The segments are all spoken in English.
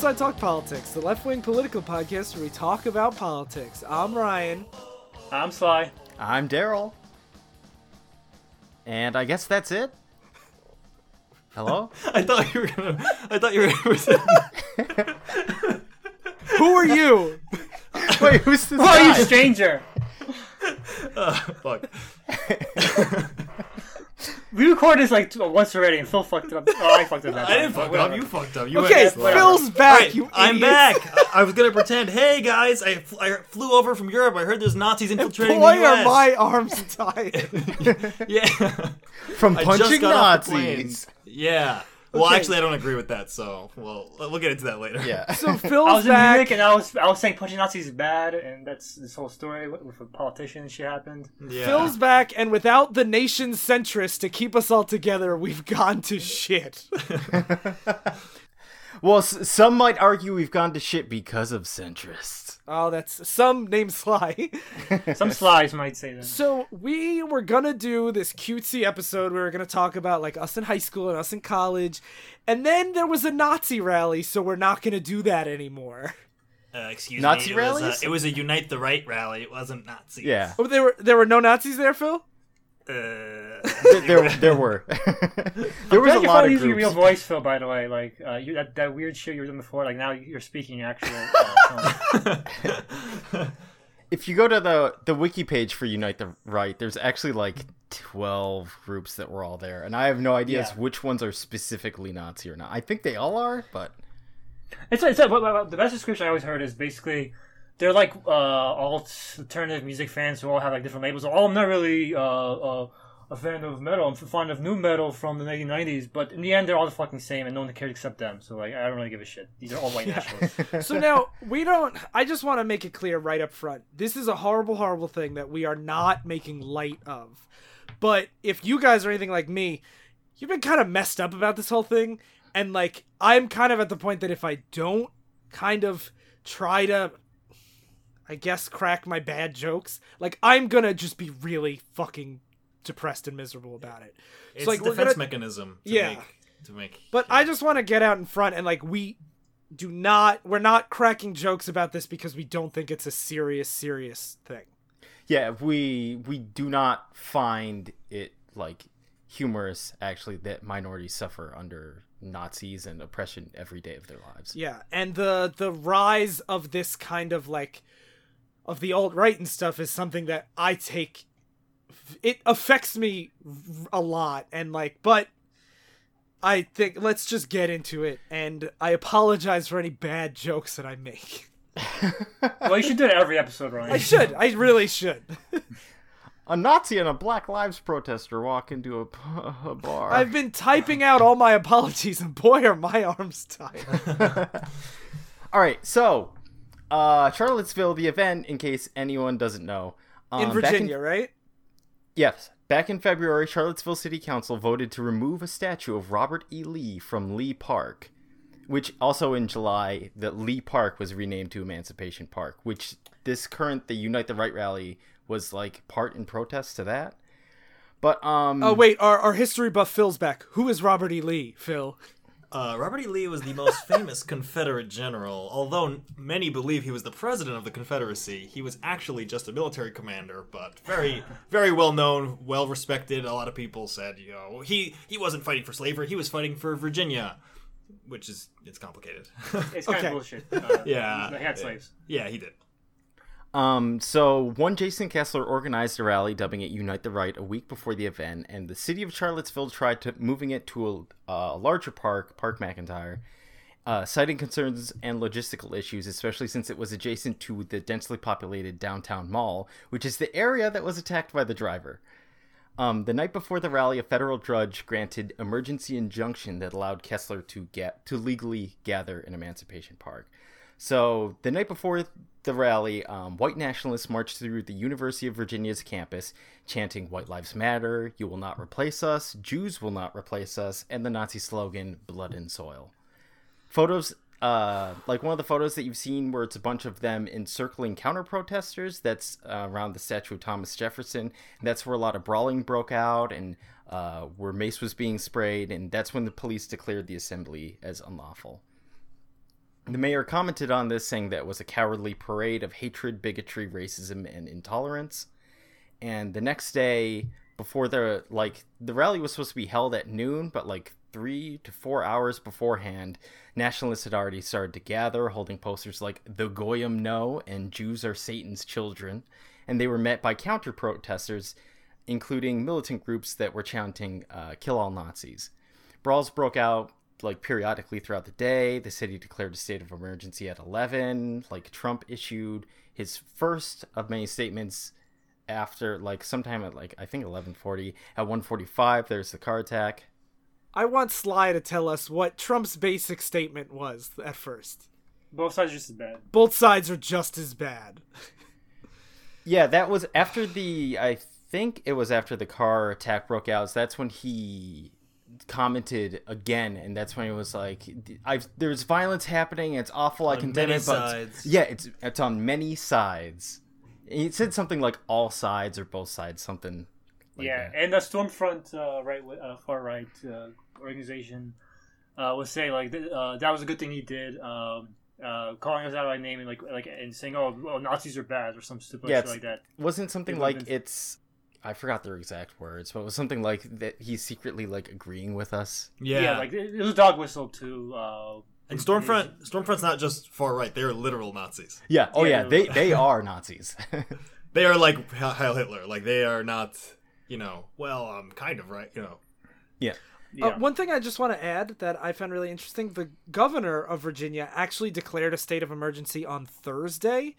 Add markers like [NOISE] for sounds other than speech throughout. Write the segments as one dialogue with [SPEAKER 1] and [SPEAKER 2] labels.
[SPEAKER 1] Welcome I Talk Politics, the left wing political podcast where we talk about politics. I'm Ryan.
[SPEAKER 2] I'm Sly.
[SPEAKER 3] I'm Daryl. And I guess that's it. Hello? [LAUGHS]
[SPEAKER 4] I thought you were gonna. I thought you were. [LAUGHS]
[SPEAKER 1] Who are you? [LAUGHS]
[SPEAKER 3] Wait, who's this
[SPEAKER 2] Oh, you
[SPEAKER 3] stranger?
[SPEAKER 2] stranger!
[SPEAKER 4] Uh, fuck. [LAUGHS]
[SPEAKER 2] We recorded this like once already, and Phil fucked it up. Oh, I fucked it up.
[SPEAKER 4] I didn't fuck up. You fucked up. You
[SPEAKER 1] Okay,
[SPEAKER 4] went.
[SPEAKER 1] Phil's back.
[SPEAKER 4] Alright,
[SPEAKER 1] you
[SPEAKER 4] I'm
[SPEAKER 1] idiots.
[SPEAKER 4] back. I, I was gonna pretend. Hey guys, I, fl- I flew over from Europe. I heard there's Nazis infiltrating
[SPEAKER 1] Why
[SPEAKER 4] the
[SPEAKER 1] are my arms tied? [LAUGHS]
[SPEAKER 4] Yeah.
[SPEAKER 3] From
[SPEAKER 4] I just
[SPEAKER 3] punching
[SPEAKER 4] got off the plane.
[SPEAKER 3] Nazis.
[SPEAKER 4] Yeah. Well,
[SPEAKER 1] Okay.
[SPEAKER 4] actually, I don't agree with that. So, well, we'll get into that later.
[SPEAKER 3] Yeah.
[SPEAKER 1] so [LAUGHS]
[SPEAKER 2] I
[SPEAKER 1] Phil's
[SPEAKER 2] was in
[SPEAKER 1] back.
[SPEAKER 2] Munich, and I was I was saying punching Nazis is bad, and that's this whole story with, with a politician and shit happened.
[SPEAKER 4] Yeah.
[SPEAKER 1] Phil's back, and without the nation centrists to keep us all together, we've gone to shit. [LAUGHS] [LAUGHS]
[SPEAKER 3] Well, s- some might argue we've gone to shit because of centrists.
[SPEAKER 1] Oh, that's some name Sly. [LAUGHS]
[SPEAKER 2] Some slides might say that.
[SPEAKER 1] So we were gonna do this cutesy episode. We were gonna talk about like us in high school and us in college, and then there was a Nazi rally, so we're not gonna do that anymore.
[SPEAKER 4] Uh, excuse
[SPEAKER 3] Nazi
[SPEAKER 4] me. It was,
[SPEAKER 3] rallies?
[SPEAKER 4] uh, it was a Unite the Right rally. It wasn't Nazis.
[SPEAKER 3] Yeah.
[SPEAKER 1] Oh, there were there were no Nazis there, Phil.
[SPEAKER 4] Uh,
[SPEAKER 3] There, [LAUGHS] there, there were. [LAUGHS] there was a
[SPEAKER 2] you
[SPEAKER 3] lot of
[SPEAKER 2] using your real voice, Phil. By the way, like uh, you, that, that weird shit you were doing before, like now you're speaking actual. Uh. [LAUGHS]
[SPEAKER 3] If you go to the, the wiki page for Unite the Right, there's actually like 12 groups that were all there. And I have no idea
[SPEAKER 2] Yeah.
[SPEAKER 3] which ones are specifically Nazi or not. I think they all are, but.
[SPEAKER 2] It's it's what, what, what- the best description I always heard is basically they're like uh, alternative music fans who all have like different labels. Oh, I'm not really uh, uh, a fan of metal. I'm fond of new metal from the 1990s, but in the end, they're all the fucking same, and no one cares except them. So like, I don't really give a shit. These are all white nationalists. [LAUGHS]
[SPEAKER 1] So now we don't. I just want to make it clear right up front. This is a horrible, horrible thing that we are not making light of. But if you guys are anything like me, you've been kind of messed up about this whole thing, and like I'm kind of at the point that if I don't kind of try to, I guess, crack my bad jokes, like I'm gonna just be really fucking depressed and miserable about it.
[SPEAKER 4] it's
[SPEAKER 1] like,
[SPEAKER 4] a defense
[SPEAKER 1] gonna-
[SPEAKER 4] mechanism. To
[SPEAKER 1] Yeah.
[SPEAKER 4] Make, to make.
[SPEAKER 1] But I just want to get out in front and like we do not we're not cracking jokes about this because we don't think it's a serious serious thing.
[SPEAKER 3] Yeah, we we do not find it like humorous actually that minorities suffer under Nazis and oppression every day of their lives.
[SPEAKER 1] Yeah, and the the rise of this kind of like of the alt right and stuff is something that I take it affects me a lot and like but I think let's just get into it and I apologize for any bad jokes that I make. [LAUGHS]
[SPEAKER 2] well, you should do it every episode, Ryan.
[SPEAKER 1] I should. I really should.
[SPEAKER 3] A Nazi and a Black Lives protester walk into a bar.
[SPEAKER 1] I've been typing out all my apologies, and boy, are my arms tired. [LAUGHS]
[SPEAKER 3] All right, so uh, Charlottesville, the event, in case anyone doesn't know, um,
[SPEAKER 1] In Virginia, right?
[SPEAKER 3] Yes. Back in February, Charlottesville City Council voted to remove a statue of Robert E. Lee from Lee Park, which also in July, the Lee Park was renamed to Emancipation Park, which this current the Unite the Right rally was like part in protest to that. But um
[SPEAKER 1] Oh wait, our, our history buff Phil's back. Who is Robert E. Lee? Phil.
[SPEAKER 4] Uh, Robert E. Lee was the most famous Confederate general. Although many believe he was the president of the Confederacy, he was actually just a military commander, but very, [LAUGHS] very well known, well respected. A lot of people said, you know, he, he wasn't fighting for slavery, he was fighting for Virginia, which is, it's complicated.
[SPEAKER 2] It's kind
[SPEAKER 1] Okay.
[SPEAKER 2] of bullshit. [LAUGHS] Uh,
[SPEAKER 4] yeah.
[SPEAKER 2] they had slaves.
[SPEAKER 4] Yeah, he did.
[SPEAKER 3] Um, so one Jason Kessler organized a rally dubbing it Unite the Right a week before the event, and the city of Charlottesville tried to moving it to a, larger park, Park McIntire, uh, citing concerns and logistical issues, especially since it was adjacent to the densely populated downtown mall, which is the area that was attacked by the driver. Um, the night before the rally, a federal judge granted emergency injunction that allowed Kessler to get to legally gather in Emancipation Park. So the night before the rally, um, white nationalists marched through the University of Virginia's campus, chanting "White Lives Matter," "You will not replace us," "Jews will not replace us," and the Nazi slogan "Blood and Soil." photos uh like one of the photos that you've seen where it's a bunch of them encircling counter protesters that's uh, around the statue of thomas jefferson that's where a lot of brawling broke out and uh, where mace was being sprayed and that's when the police declared the assembly as unlawful the mayor commented on this saying that it was a cowardly parade of hatred bigotry racism and intolerance. And the next day before the like the rally was supposed to be held at noon but like three to four hours beforehand nationalists had already started to gather holding posters like the goyim no and jews are satan's children. And they were met by counter protesters including militant groups that were chanting uh, kill all nazis. Brawls broke out like periodically throughout the day the city declared a state of emergency at 11 like trump issued his first of many statements after like sometime at like I think 11:40 at 1:45 there's the car attack.
[SPEAKER 1] I want Sly to tell us what Trump's basic statement was at first.
[SPEAKER 2] Both sides are just as bad.
[SPEAKER 1] Both sides are just as bad. [LAUGHS]
[SPEAKER 3] Yeah, that was after the I think it was after the car attack broke out. So that's when he commented again and that's when he was like I've there's violence happening, it's awful, I
[SPEAKER 4] On
[SPEAKER 3] condemn
[SPEAKER 4] many
[SPEAKER 3] it but
[SPEAKER 4] sides.
[SPEAKER 3] yeah, it's it's on many sides. He said something like all sides or both sides something like
[SPEAKER 2] yeah,
[SPEAKER 3] that.
[SPEAKER 2] and the Stormfront uh, right, uh, far right uh, organization uh, was saying like uh, that was a good thing he did, um, uh, calling us out by name and like like and saying oh, well, Nazis are bad or some stupid
[SPEAKER 3] Yeah,
[SPEAKER 2] shit like that.
[SPEAKER 3] wasn't something
[SPEAKER 2] It
[SPEAKER 3] like
[SPEAKER 2] would've been-
[SPEAKER 3] it's I forgot their exact words, but it was something like that he's secretly like agreeing with us.
[SPEAKER 4] Yeah,
[SPEAKER 2] Yeah, like it, it was a dog whistle to. Uh,
[SPEAKER 4] and Stormfront. Stormfront's not just far right; they're literal Nazis.
[SPEAKER 3] Yeah. Oh
[SPEAKER 2] Yeah,
[SPEAKER 3] yeah, they they are Nazis. [LAUGHS]
[SPEAKER 4] They are like Heil Hitler. Like they are not. You know, well, I'm kind of right. You know,
[SPEAKER 3] yeah.
[SPEAKER 2] yeah.
[SPEAKER 1] Uh, one thing I just want to add that I found really interesting: the governor of Virginia actually declared a state of emergency on Thursday,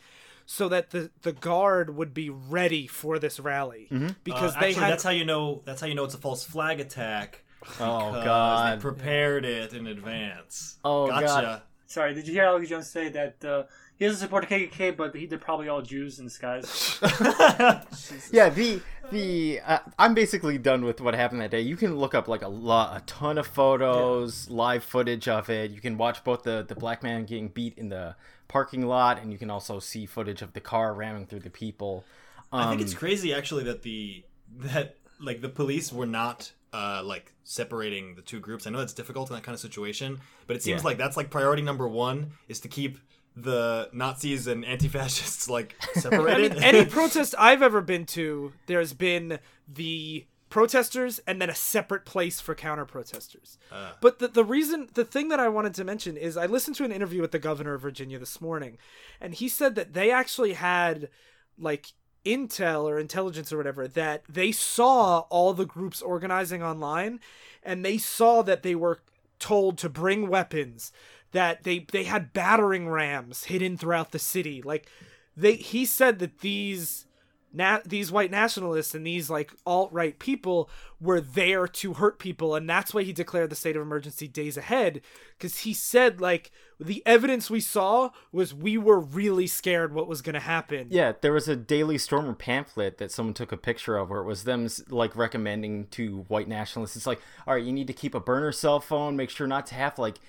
[SPEAKER 1] so that the the guard would be ready for this rally because
[SPEAKER 4] Uh,
[SPEAKER 1] they
[SPEAKER 4] actually,
[SPEAKER 1] had.
[SPEAKER 4] that's how you know. That's how you know it's a false flag attack.
[SPEAKER 3] Oh god.
[SPEAKER 4] They prepared it in advance.
[SPEAKER 3] Oh,
[SPEAKER 4] gotcha.
[SPEAKER 3] God.
[SPEAKER 2] Sorry, did you hear Alex Jones say that uh, he doesn't support the KKK, but he, they're probably all Jews in disguise? [LAUGHS] [LAUGHS]
[SPEAKER 3] Yeah, the the uh, I'm basically done with what happened that day. You can look up like a lot, a ton of photos, live footage of it. You can watch both the the black man getting beat in the parking lot, and you can also see footage of the car ramming through the people. Um,
[SPEAKER 4] I think it's crazy actually that the that like the police were not uh like separating the two groups. I know that's difficult in that kind of situation, but it seems
[SPEAKER 3] Yeah.
[SPEAKER 4] like that's like priority number one is to keep the Nazis and anti-fascists like [LAUGHS] separated.
[SPEAKER 1] I mean, any protest I've ever been to, there's been the protesters and then a separate place for counter protesters. Ah. but the, the reason, the thing that I wanted to mention is I listened to an interview with the governor of Virginia this morning, and he said that they actually had like intel or intelligence or whatever that they saw all the groups organizing online and they saw that they were told to bring weapons that they they had battering rams hidden throughout the city like they he said that these na- these white nationalists and these like alt-right people were there to hurt people and that's why he declared the state of emergency days ahead because he said like the evidence we saw was we were really scared what was going to happen
[SPEAKER 3] Yeah, there was a Daily Stormer pamphlet that someone took a picture of where it was them like recommending to white nationalists. It's like, all right, you need to keep a burner cell phone. Make sure not to have like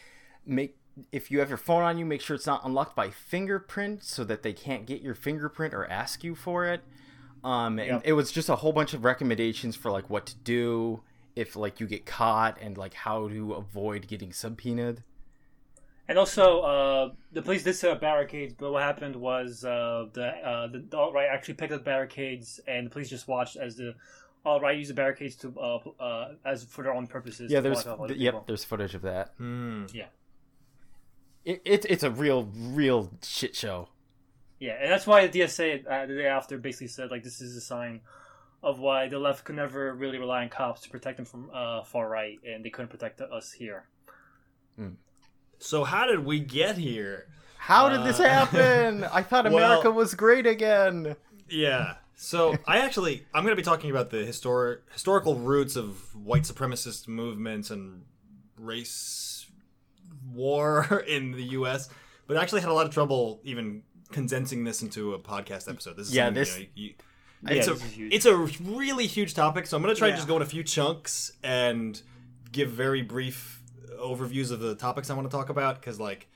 [SPEAKER 3] make if you have your phone on you, make sure it's not unlocked by fingerprint so that they can't get your fingerprint or ask you for it. Um, and it was just a whole bunch of recommendations for like what to do if like you get caught and like how to avoid getting subpoenaed.
[SPEAKER 2] And also, uh, the police did set up barricades, but what happened was uh, the uh, the alt right actually picked up barricades, and the police just watched as the alt right used the barricades to uh, uh, as for their own purposes.
[SPEAKER 3] Yeah, there's
[SPEAKER 2] block off other
[SPEAKER 3] th- yep, there's footage of that.
[SPEAKER 4] Hmm.
[SPEAKER 2] yeah,
[SPEAKER 3] It, it it's a real real shit show.
[SPEAKER 2] yeah, and that's why the DSA uh, the day after basically said like this is a sign of why the left could never really rely on cops to protect them from uh, far right, and they couldn't protect us here.
[SPEAKER 4] So how did we get here?
[SPEAKER 3] How did this
[SPEAKER 4] Uh, [LAUGHS]
[SPEAKER 3] happen? I thought
[SPEAKER 4] well-
[SPEAKER 3] America was great again.
[SPEAKER 4] Yeah. So I actually I'm going to be talking about the historic historical roots of white supremacist movements and race war [LAUGHS] in the U.S. But I actually had a lot of trouble even condensing this into a podcast episode. This is
[SPEAKER 3] Yeah, this-
[SPEAKER 4] you know, you-
[SPEAKER 2] Yeah,
[SPEAKER 4] it's
[SPEAKER 2] this
[SPEAKER 4] a
[SPEAKER 2] huge.
[SPEAKER 4] it's a really huge topic. So I'm going to try to
[SPEAKER 1] Yeah.
[SPEAKER 4] just go in a few chunks and give very brief overviews of the topics I want to talk about because like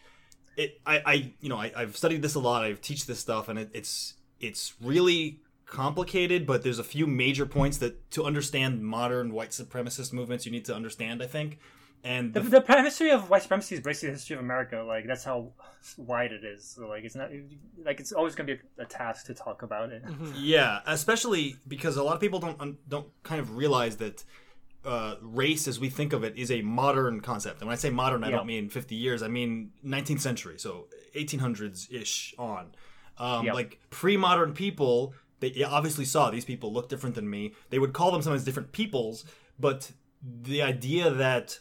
[SPEAKER 4] it I, I you know I, I've studied this a lot. I teach this stuff and it, it's it's really complicated, but there's a few major points that to understand modern white supremacist movements you need to understand. I think. And
[SPEAKER 2] The,
[SPEAKER 4] the,
[SPEAKER 2] the prime history of white supremacy is basically the history of America. Like that's how wide it is. So like it's not like it's always going to be a, a task to talk about it.
[SPEAKER 4] Yeah, especially because a lot of people don't don't kind of realize that uh, race, as we think of it, is a modern concept. And when I say modern, I
[SPEAKER 2] Yeah.
[SPEAKER 4] don't mean 50 years. I mean 19th century, so 1800s ish on. Um,
[SPEAKER 2] Yeah.
[SPEAKER 4] Like pre-modern people, they obviously saw these people look different than me. They would call them sometimes different peoples, but the idea that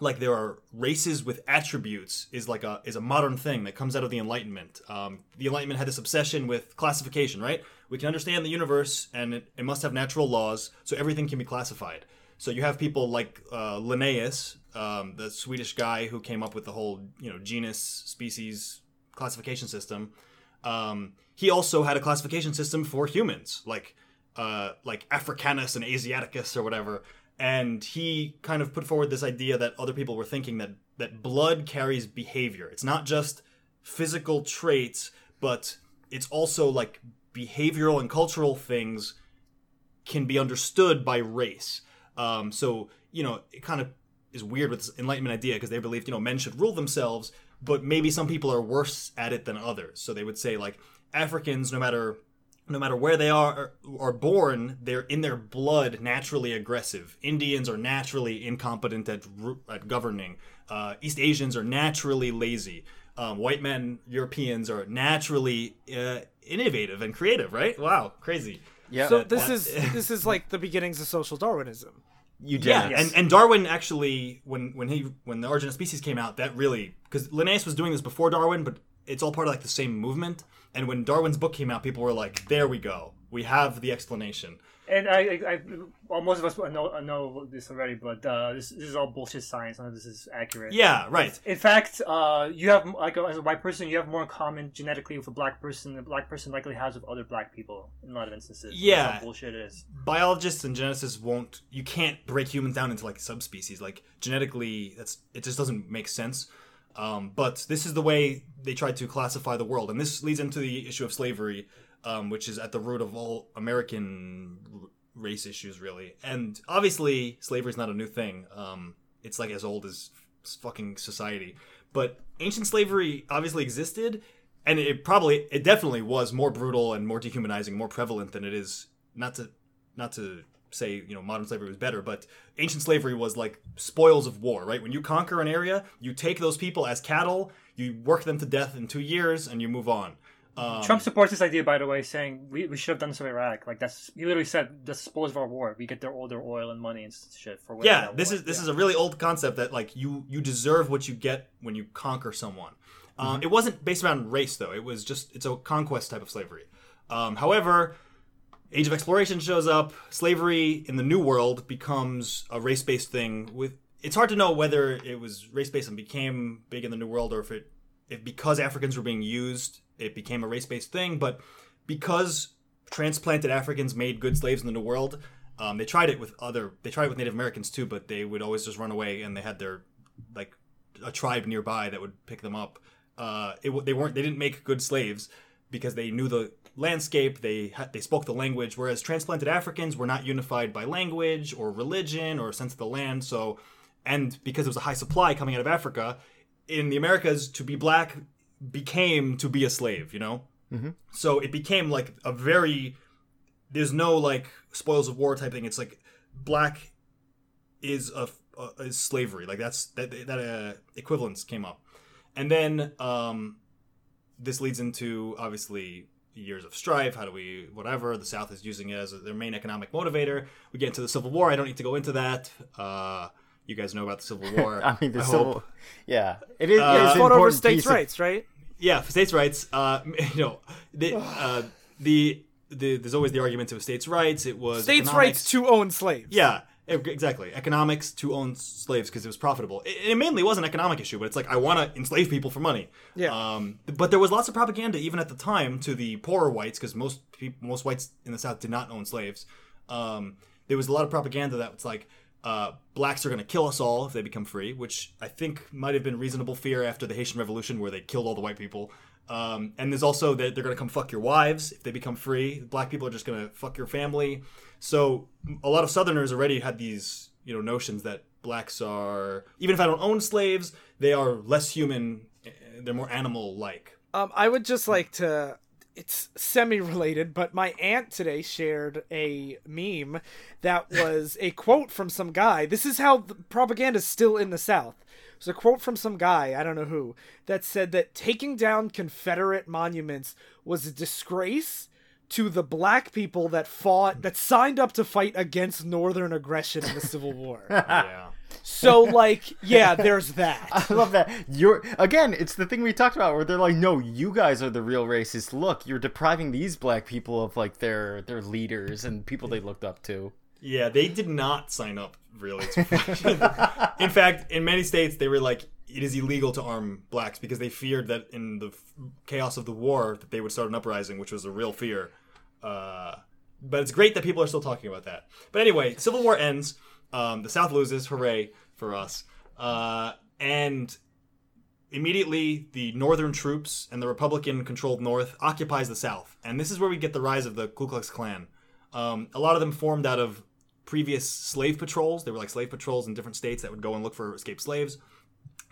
[SPEAKER 4] like there are races with attributes is like a is a modern thing that comes out of the enlightenment. Um, the enlightenment had this obsession with classification right? We can understand the universe and it, it must have natural laws so everything can be classified. So you have people like uh, linnaeus um, the swedish guy who came up with the whole you know genus species classification system. Um, he also had a classification system for humans like uh, like africanus and asiaticus or whatever and he kind of put forward this idea that other people were thinking that that blood carries behavior. It's not just physical traits, but it's also like behavioral and cultural things can be understood by race. Um, so you know, it kind of is weird with this Enlightenment idea because they believed you know men should rule themselves, but maybe some people are worse at it than others. So they would say like Africans, no matter no matter where they are are born, they're in their blood naturally aggressive. Indians are naturally incompetent at, at governing. Uh, East Asians are naturally lazy. Um, white men, Europeans are naturally uh, innovative and creative. Right? Wow, crazy.
[SPEAKER 3] Yeah.
[SPEAKER 1] So
[SPEAKER 4] That-
[SPEAKER 1] this
[SPEAKER 4] that-
[SPEAKER 1] is [LAUGHS] this is like the beginnings of social Darwinism. You did.
[SPEAKER 4] Yeah,
[SPEAKER 3] eugenics.
[SPEAKER 4] and, and Darwin actually, when when he when the Origin of Species came out, that really because Linnaeus was doing this before Darwin, but it's all part of like the same movement. And when Darwin's book came out, people were like, "There we go, we have the explanation."
[SPEAKER 2] And I, I, I well, most of us know, know this already, but uh, this, this is all bullshit science. None of this is accurate.
[SPEAKER 4] Yeah, right.
[SPEAKER 2] In fact, uh, you have like as a white person, you have more in common genetically with a black person. than A black person likely has with other black people in a lot of instances.
[SPEAKER 4] Yeah.
[SPEAKER 2] Bullshit is.
[SPEAKER 4] Biologists and geneticists won't. You can't break humans down into like subspecies. Like genetically, that's it. Just doesn't make sense. Um, but this is the way they tried to classify the world, and this leads into the issue of slavery, um, which is at the root of all American r- race issues, really. And obviously, slavery is not a new thing. Um, it's like as old as fucking society. But ancient slavery obviously existed, and it probably, it definitely was more brutal and more dehumanizing, more prevalent than it is. Not to, not to say you know modern slavery was better, but ancient slavery was like spoils of war, right? When you conquer an area, you take those people as cattle, you work them to death in two years, and you move on. Um,
[SPEAKER 2] Trump supports this idea, by the way, saying we, we should have done this with Iraq. Like that's he literally said the spoils of our war. We get their all their oil and money and shit for
[SPEAKER 4] yeah this
[SPEAKER 2] war.
[SPEAKER 4] is this
[SPEAKER 2] Yeah.
[SPEAKER 4] is a really old concept that like you you deserve what you get when you conquer someone um,
[SPEAKER 2] Mm-hmm.
[SPEAKER 4] it wasn't based around race though it was just it's a conquest type of slavery um, however age of exploration shows up. Slavery in the new world becomes a race-based thing with it's hard to know whether it was race-based and became big in the new world or if it if because africans were being used it became a race-based thing but because transplanted africans made good slaves in the new world um, they tried it with other they tried it with native americans too but they would always just run away and they had their like a tribe nearby that would pick them up. Uh, it, they weren't they didn't make good slaves because they knew the landscape they they spoke the language whereas transplanted africans were not unified by language or religion or sense of the land so and because there was a high supply coming out of africa in the americas to be black became to be a slave you know? So it became like a very there's no like spoils of war type thing. It's like black is a, a is slavery. Like that's that that uh, equivalence came up. And then um this leads into obviously years of strife how do we whatever the south is using it as their main economic motivator we get into the civil war i don't need to go into that uh you guys know about the civil [LAUGHS] war
[SPEAKER 3] I mean, the
[SPEAKER 4] I
[SPEAKER 3] civil.
[SPEAKER 4] hope.
[SPEAKER 3] Yeah, it is.
[SPEAKER 4] Uh,
[SPEAKER 3] it's
[SPEAKER 1] Fought over states'
[SPEAKER 3] piece of-
[SPEAKER 1] rights, right?
[SPEAKER 4] yeah, for states' rights. Uh, [LAUGHS] you know, the, uh, the the there's always the argument of states' rights. It was
[SPEAKER 1] States'
[SPEAKER 4] economics.
[SPEAKER 1] rights to own slaves.
[SPEAKER 4] Yeah, exactly. Economics to own slaves because it was profitable. It, it mainly was an economic issue, but it's like I want to enslave people for money.
[SPEAKER 1] Yeah.
[SPEAKER 4] Um, but there was lots of propaganda even at the time to the poorer whites because most people, most whites in the South did not own slaves. Um, there was a lot of propaganda that was like uh, blacks are going to kill us all if they become free, which I think might have been reasonable fear after the Haitian Revolution, where they killed all the white people. Um, and there's also that they're going to come fuck your wives if they become free. Black people are just going to fuck your family. So a lot of Southerners already had these, you know, notions that blacks are, even if I don't own slaves, they are less human. eh, They're more animal-like.
[SPEAKER 1] Um, I would just like to. It's semi-related, but my aunt today shared a meme that was a quote from some guy. This is how propaganda is still in the South. Was a quote from some guy, I don't know who, that said that taking down Confederate monuments was a disgrace to the black people that fought, that signed up to fight against Northern aggression in the Civil War. [LAUGHS]
[SPEAKER 4] Yeah.
[SPEAKER 1] So, like, yeah, there's that. [LAUGHS]
[SPEAKER 3] I love that. You're again, it's the thing we talked about where they're like, "No, you guys are the real racists. Look, you're depriving these black people of like their their leaders and people they looked up to."
[SPEAKER 4] Yeah, they did not sign up really. to [LAUGHS] in fact, in many states, they were like, it is illegal to arm blacks because they feared that in the f- chaos of the war that they would start an uprising, which was a real fear. Uh, but it's great that people are still talking about that. But anyway, Civil War ends. Um, the South loses. Hooray for us! Uh, and immediately the northern troops and the republican controlled north occupies the south and this is where we get the rise of the ku klux klan um, a lot of them formed out of previous slave patrols. They were like slave patrols in different states that would go and look for escaped slaves.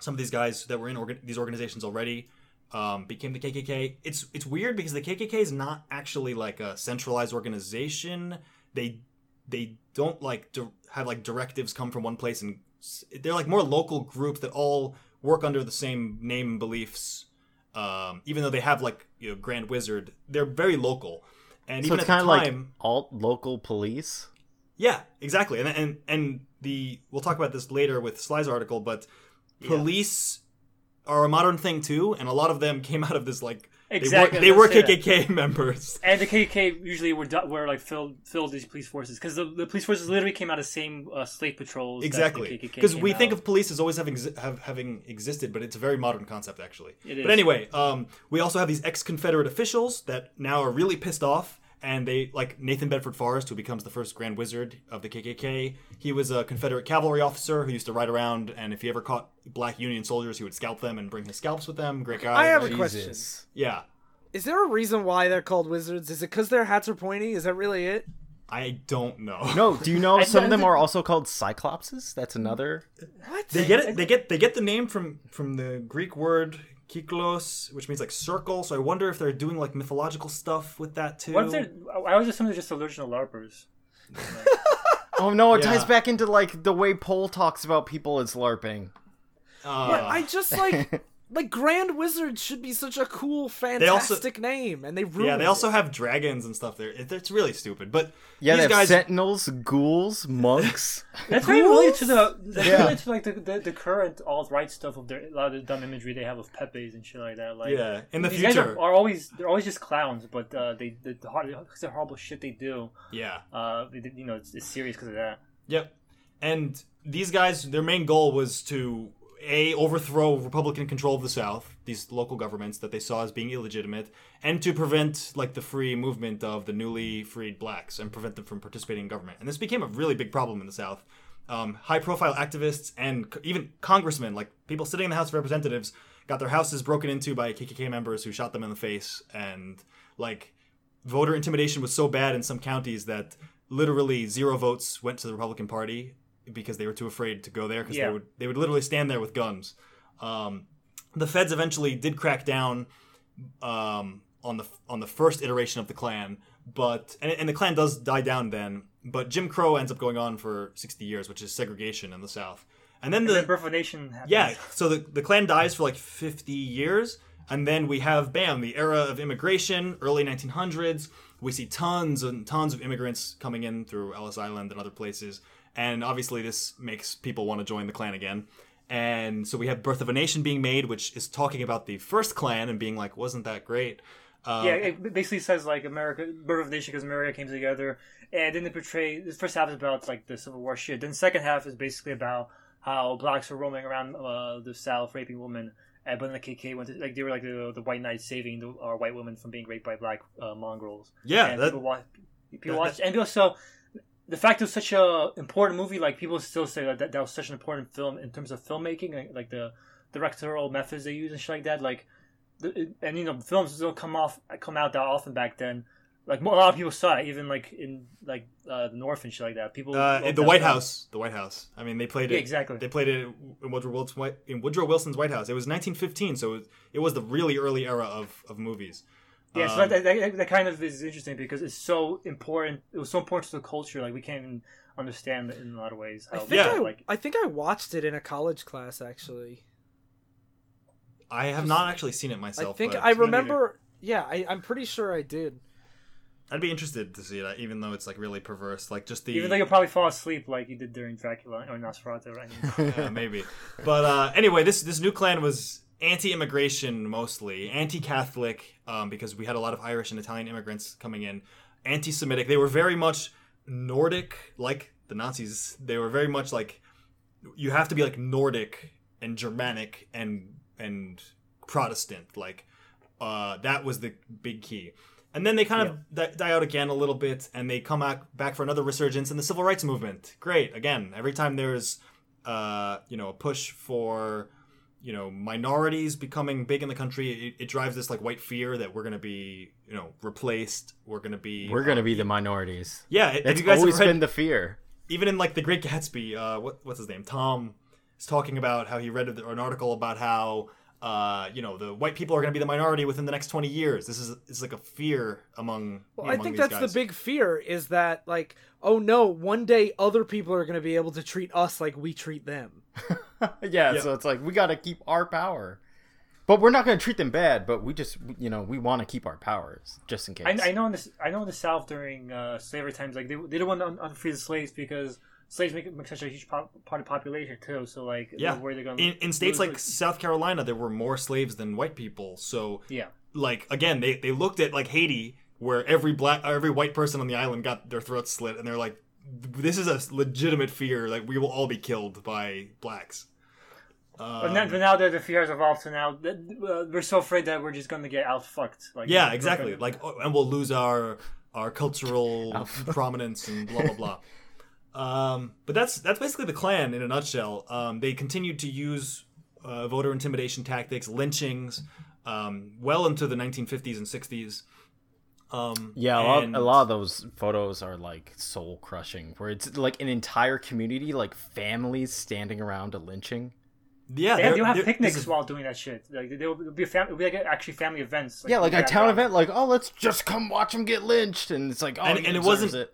[SPEAKER 4] Some of these guys that were in orga- these organizations already um, became the kkk it's it's weird because the kkk is not actually like a centralized organization. They they don't like di- have like directives come from one place and s- they're like more local groups that all work under the same name and beliefs um, even though they have like you know grand wizard. They're very local. And
[SPEAKER 3] So
[SPEAKER 4] even
[SPEAKER 3] it's
[SPEAKER 4] at
[SPEAKER 3] kind
[SPEAKER 4] the
[SPEAKER 3] of like
[SPEAKER 4] time
[SPEAKER 3] alt local police.
[SPEAKER 4] Yeah exactly and and and the we'll talk about this later with sly's article but police are a modern thing too and a lot of them [LAUGHS] came out of this like
[SPEAKER 2] Exactly,
[SPEAKER 4] they were, they were kkk members
[SPEAKER 2] And the KKK usually were were like filled filled these police forces because the, the police forces literally came out of the same uh, slave patrols.
[SPEAKER 4] Exactly, because we think of police as always having have, having existed, but it's a very modern concept actually.
[SPEAKER 2] It
[SPEAKER 4] But
[SPEAKER 2] is.
[SPEAKER 4] anyway, um, we also have these ex-Confederate officials that now are really pissed off, and they like Nathan Bedford Forrest, who becomes the first Grand Wizard of the KKK. He was a Confederate cavalry officer who used to ride around, and if he ever caught black Union soldiers, he would scalp them and bring his scalps with them. Great guy.
[SPEAKER 1] I have a
[SPEAKER 4] right?
[SPEAKER 1] question.
[SPEAKER 4] Yeah.
[SPEAKER 1] Is there a reason why they're called wizards? Is it because their hats are pointy? Is that really it?
[SPEAKER 4] I don't know.
[SPEAKER 3] No, do you know [LAUGHS] some of them are also called cyclopses? That's another.
[SPEAKER 1] What?
[SPEAKER 4] They get it. They get they get the name from from the Greek word kyklos, which means like circle. So I wonder if they're doing like mythological stuff with that too.
[SPEAKER 2] What if they're? I always assume they're just allergic to larpers. [LAUGHS]
[SPEAKER 3] Oh no, it
[SPEAKER 4] Yeah.
[SPEAKER 3] ties back into like the way Pohl talks about people as LARPing.
[SPEAKER 4] Uh,
[SPEAKER 1] But I just like [LAUGHS] like Grand Wizard should be such a cool,
[SPEAKER 4] also-
[SPEAKER 1] fantastic name, and they ruined
[SPEAKER 4] yeah, they also
[SPEAKER 1] it.
[SPEAKER 4] have dragons and stuff there. It, it's really stupid. But
[SPEAKER 3] Yeah,
[SPEAKER 4] these
[SPEAKER 3] they have
[SPEAKER 4] guys,
[SPEAKER 3] sentinels, ghouls, monks. [LAUGHS]
[SPEAKER 2] That's very related to the. That's
[SPEAKER 3] Yeah.
[SPEAKER 2] related to like the, the, the current alt right stuff of their a lot of the dumb imagery they have of Pepe's and shit like that. Like
[SPEAKER 4] yeah, in the
[SPEAKER 2] these guys
[SPEAKER 4] future,
[SPEAKER 2] are, are always they're always just clowns, but uh, they the, the, hard, the horrible shit they do.
[SPEAKER 4] yeah,
[SPEAKER 2] Uh, they- you know, it's, it's serious because of that.
[SPEAKER 4] yep. And these guys, their main goal was to a overthrow Republican control of the South, these local governments that they saw as being illegitimate, and to prevent like the free movement of the newly freed blacks and prevent them from participating in government. And this became a really big problem in the South. Um, high-profile activists and c- even congressmen, like people sitting in the House of Representatives, got their houses broken into by KKK members who shot them in the face, and like voter intimidation was so bad in some counties that literally zero votes went to the Republican Party because they were too afraid to go there because
[SPEAKER 2] Yeah.
[SPEAKER 4] they would they would literally stand there with guns. Um, the feds eventually did crack down um, on the on the first iteration of the Klan, but and, and the Klan does die down then. But Jim Crow ends up going on for sixty years, which is segregation in the South. And then
[SPEAKER 2] And
[SPEAKER 4] the
[SPEAKER 2] then Birth of a Nation. Happens.
[SPEAKER 4] yeah, so the, the Klan dies for like 50 years, and then we have, bam, the era of immigration, early 1900s. We see tons and tons of immigrants coming in through Ellis Island and other places, and obviously this makes people want to join the Klan again. And so we have Birth of a Nation being made, which is talking about the first Klan and being like, wasn't that great? Uh,
[SPEAKER 2] Yeah, it basically says like America, birth of a nation because America came together, and then they portray the first half is about like the Civil War shit. Then the second half is basically about how blacks were roaming around uh, the South raping women, and but then the KK went to, like they were like the, the white knights saving the uh, white women from being raped by black uh, mongrels.
[SPEAKER 4] Yeah,
[SPEAKER 2] and
[SPEAKER 4] that-
[SPEAKER 2] people watch, people
[SPEAKER 4] that-
[SPEAKER 2] watch, and also the fact it was such a important movie, like people still say that that, that was such an important film in terms of filmmaking, like, like the directorial methods they use and shit like that. Like, the, and you know, films don't come off come out that often back then. Like a lot of people saw it, even like in like uh, the North and shit like that. People
[SPEAKER 4] Uh, in the White
[SPEAKER 2] film.
[SPEAKER 4] House, the White House. I mean, they played it.
[SPEAKER 2] Yeah, exactly.
[SPEAKER 4] They played it in Woodrow Wilson's White, in Woodrow Wilson's White House. It was 1915, so it, it was the really early era of, of movies.
[SPEAKER 2] Yeah, so
[SPEAKER 4] Um,
[SPEAKER 2] that, that, that kind of is interesting because it's so important. It was so important to the culture. Like we can't even understand it in a lot of ways.
[SPEAKER 1] I think
[SPEAKER 4] Yeah.
[SPEAKER 1] I,
[SPEAKER 2] like
[SPEAKER 1] I think I watched it in a college class actually.
[SPEAKER 4] I have not actually seen it myself.
[SPEAKER 1] I think
[SPEAKER 4] but
[SPEAKER 1] I remember. Yeah, I, I'm pretty sure I did.
[SPEAKER 4] I'd be interested to see that, even though it's like really perverse. Like just the
[SPEAKER 2] even though you'll probably fall asleep like you did during Dracula or Nosferatu, right? [LAUGHS]
[SPEAKER 4] yeah, maybe. But uh, anyway, this this new Klan was anti-immigration mostly, anti-Catholic, um, because we had a lot of Irish and Italian immigrants coming in, anti-Semitic. They were very much Nordic, like the Nazis. They were very much like you have to be like Nordic and Germanic and and Protestant. Like uh, that was the big key. And then they kind of di- die out again a little bit, and they come back back for another resurgence in the civil rights movement. Great, again, every time there's uh, you know a push for you know minorities becoming big in the country, it, it drives this like white fear that we're gonna be you know replaced. We're gonna be
[SPEAKER 3] We're gonna be the minorities.
[SPEAKER 4] yeah. You guys
[SPEAKER 3] always
[SPEAKER 4] read,
[SPEAKER 3] been the fear.
[SPEAKER 4] even in like the Great Gatsby, uh, what what's his name? Tom is talking about how he read an article about how uh, you know the white people are going to be the minority within the next twenty years. This is it's like a fear among.
[SPEAKER 1] Well,
[SPEAKER 4] among
[SPEAKER 1] I think
[SPEAKER 4] these
[SPEAKER 1] that's
[SPEAKER 4] guys.
[SPEAKER 1] the big fear is that like, oh no, one day other people are going to be able to treat us like we treat them. [LAUGHS]
[SPEAKER 3] yeah,
[SPEAKER 4] Yeah.
[SPEAKER 3] so it's like we got to keep our power, but we're not gonna treat them bad. But we just, you know, we want to keep our powers just in case.
[SPEAKER 2] I, I know in this, I know in the South during uh, slavery times, like they, they didn't want to un- unfree the slaves because slaves make, make such a huge po- part of the population too. So like,
[SPEAKER 4] Yeah,
[SPEAKER 2] where they're going
[SPEAKER 4] in, in states like South Carolina, there were more slaves than white people. So
[SPEAKER 2] yeah,
[SPEAKER 4] like again, they they looked at like Haiti, where every black every white person on the island got their throats slit, and they're like, this is a legitimate fear. Like we will all be killed by blacks.
[SPEAKER 2] but, now, but now that the fear has evolved to now, uh, we're so afraid that we're just going to get out fucked. Like
[SPEAKER 4] Yeah, exactly.
[SPEAKER 2] gonna-
[SPEAKER 4] Like, oh, and we'll lose our our cultural prominence and blah blah blah. [LAUGHS] Um, but that's that's basically the Klan in a nutshell. Um, they continued to use uh, voter intimidation tactics, lynchings, um, well into the 1950s and 60s. Um,
[SPEAKER 3] yeah, a lot,
[SPEAKER 4] and-
[SPEAKER 3] a lot of those photos are like soul crushing, where it's like an entire community, like families standing around a lynching.
[SPEAKER 4] Yeah,
[SPEAKER 2] They,
[SPEAKER 4] they're-
[SPEAKER 2] they'll have picnics
[SPEAKER 4] is-
[SPEAKER 2] while doing that shit. Like there will be a fam- it'll be like actually family events.
[SPEAKER 3] yeah, like a town
[SPEAKER 2] yeah.
[SPEAKER 3] event, like oh, let's just come watch them get lynched, and it's like oh,
[SPEAKER 4] And- and it wasn't-
[SPEAKER 3] it.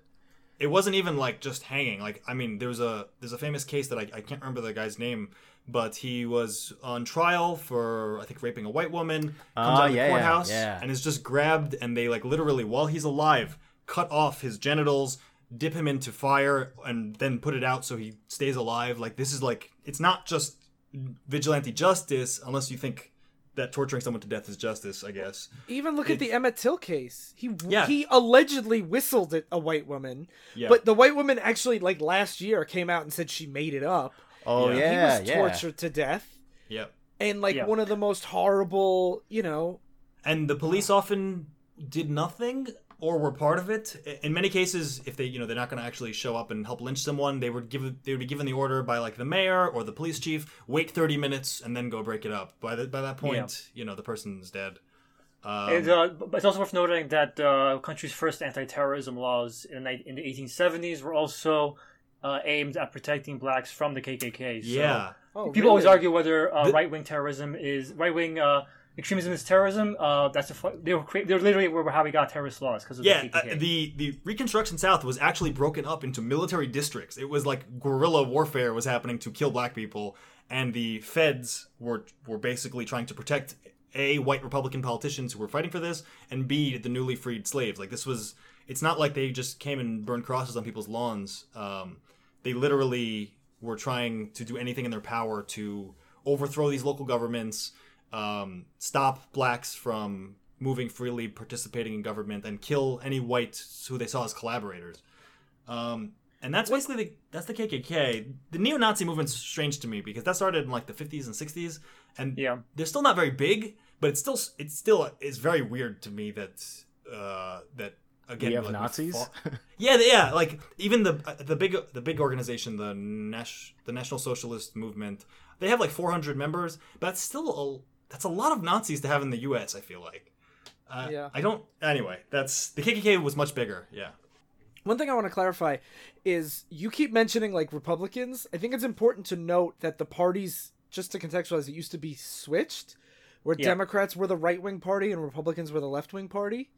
[SPEAKER 4] It wasn't even like just hanging. Like I mean, there was a there's a famous case that I, I can't remember the guy's name, but he was on trial for I think raping a white woman. Comes
[SPEAKER 3] Ah,
[SPEAKER 4] out of the
[SPEAKER 3] yeah, yeah,
[SPEAKER 4] courthouse
[SPEAKER 3] yeah.
[SPEAKER 4] and is just grabbed, and they like literally while he's alive cut off his genitals, dip him into fire, and then put it out so he stays alive. Like this is like it's not just vigilante justice unless you think that torturing someone to death is justice. I guess.
[SPEAKER 1] Even look at the Emmett Till case. He
[SPEAKER 4] Yeah.
[SPEAKER 1] he allegedly whistled at a white woman,
[SPEAKER 4] Yeah.
[SPEAKER 1] but the white woman actually like last year came out and said she made it up.
[SPEAKER 3] Oh
[SPEAKER 4] Yeah.
[SPEAKER 3] yeah,
[SPEAKER 1] he was
[SPEAKER 3] yeah.
[SPEAKER 1] tortured to death,
[SPEAKER 4] Yep.
[SPEAKER 1] and like
[SPEAKER 2] Yeah.
[SPEAKER 1] one of the most horrible, you know.
[SPEAKER 4] and the police often did nothing or were part of it. In many cases, if they, you know, they're not going to actually show up and help lynch someone, they would give they would be given the order by like the mayor or the police chief, wait 30 minutes and then go break it up. By the, by that point, you know, the person's dead. Um,
[SPEAKER 2] And, uh, it's also worth noting that uh, country's first anti-terrorism laws in, the- in the 1870s were also uh, aimed at protecting blacks from the KKK. So
[SPEAKER 4] yeah.
[SPEAKER 1] Oh,
[SPEAKER 2] people always argue whether uh,
[SPEAKER 4] The-
[SPEAKER 2] right-wing terrorism is right-wing uh, extremism is terrorism. Uh, that's a they were cre- they were literally were how we got terrorist laws because of
[SPEAKER 4] Yeah,
[SPEAKER 2] the
[SPEAKER 4] uh, the the Reconstruction South was actually broken up into military districts. It was like guerrilla warfare was happening to kill black people, and the feds were were basically trying to protect a white Republican politicians who were fighting for this, and b the newly freed slaves. Like this was, it's not like they just came and burned crosses on people's lawns. Um, they literally were trying to do anything in their power to overthrow these local governments, um, stop blacks from moving freely, participating in government, and kill any whites who they saw as collaborators. Um, and that's basically the, that's the KKK. The neo-Nazi movement's strange to me because that started in like the 50s and 60s, and
[SPEAKER 2] Yeah.
[SPEAKER 4] they're still not very big, but it's still it's still is very weird to me that uh, that again,
[SPEAKER 3] We have
[SPEAKER 4] like,
[SPEAKER 3] Nazis.
[SPEAKER 4] fought- [LAUGHS] Yeah, yeah, like even the uh, the big the big organization, the Nash, the National Socialist Movement, they have like 400 members, but that's still a that's a lot of Nazis to have in the U.S. I feel like. Uh,
[SPEAKER 1] Yeah.
[SPEAKER 4] I don't. Anyway, that's the KKK was much bigger. Yeah.
[SPEAKER 1] One thing I want to clarify is you keep mentioning like Republicans. I think it's important to note that the parties, just to contextualize, it used to be switched, where
[SPEAKER 2] Yeah.
[SPEAKER 1] Democrats were the right wing party and Republicans were the left wing party.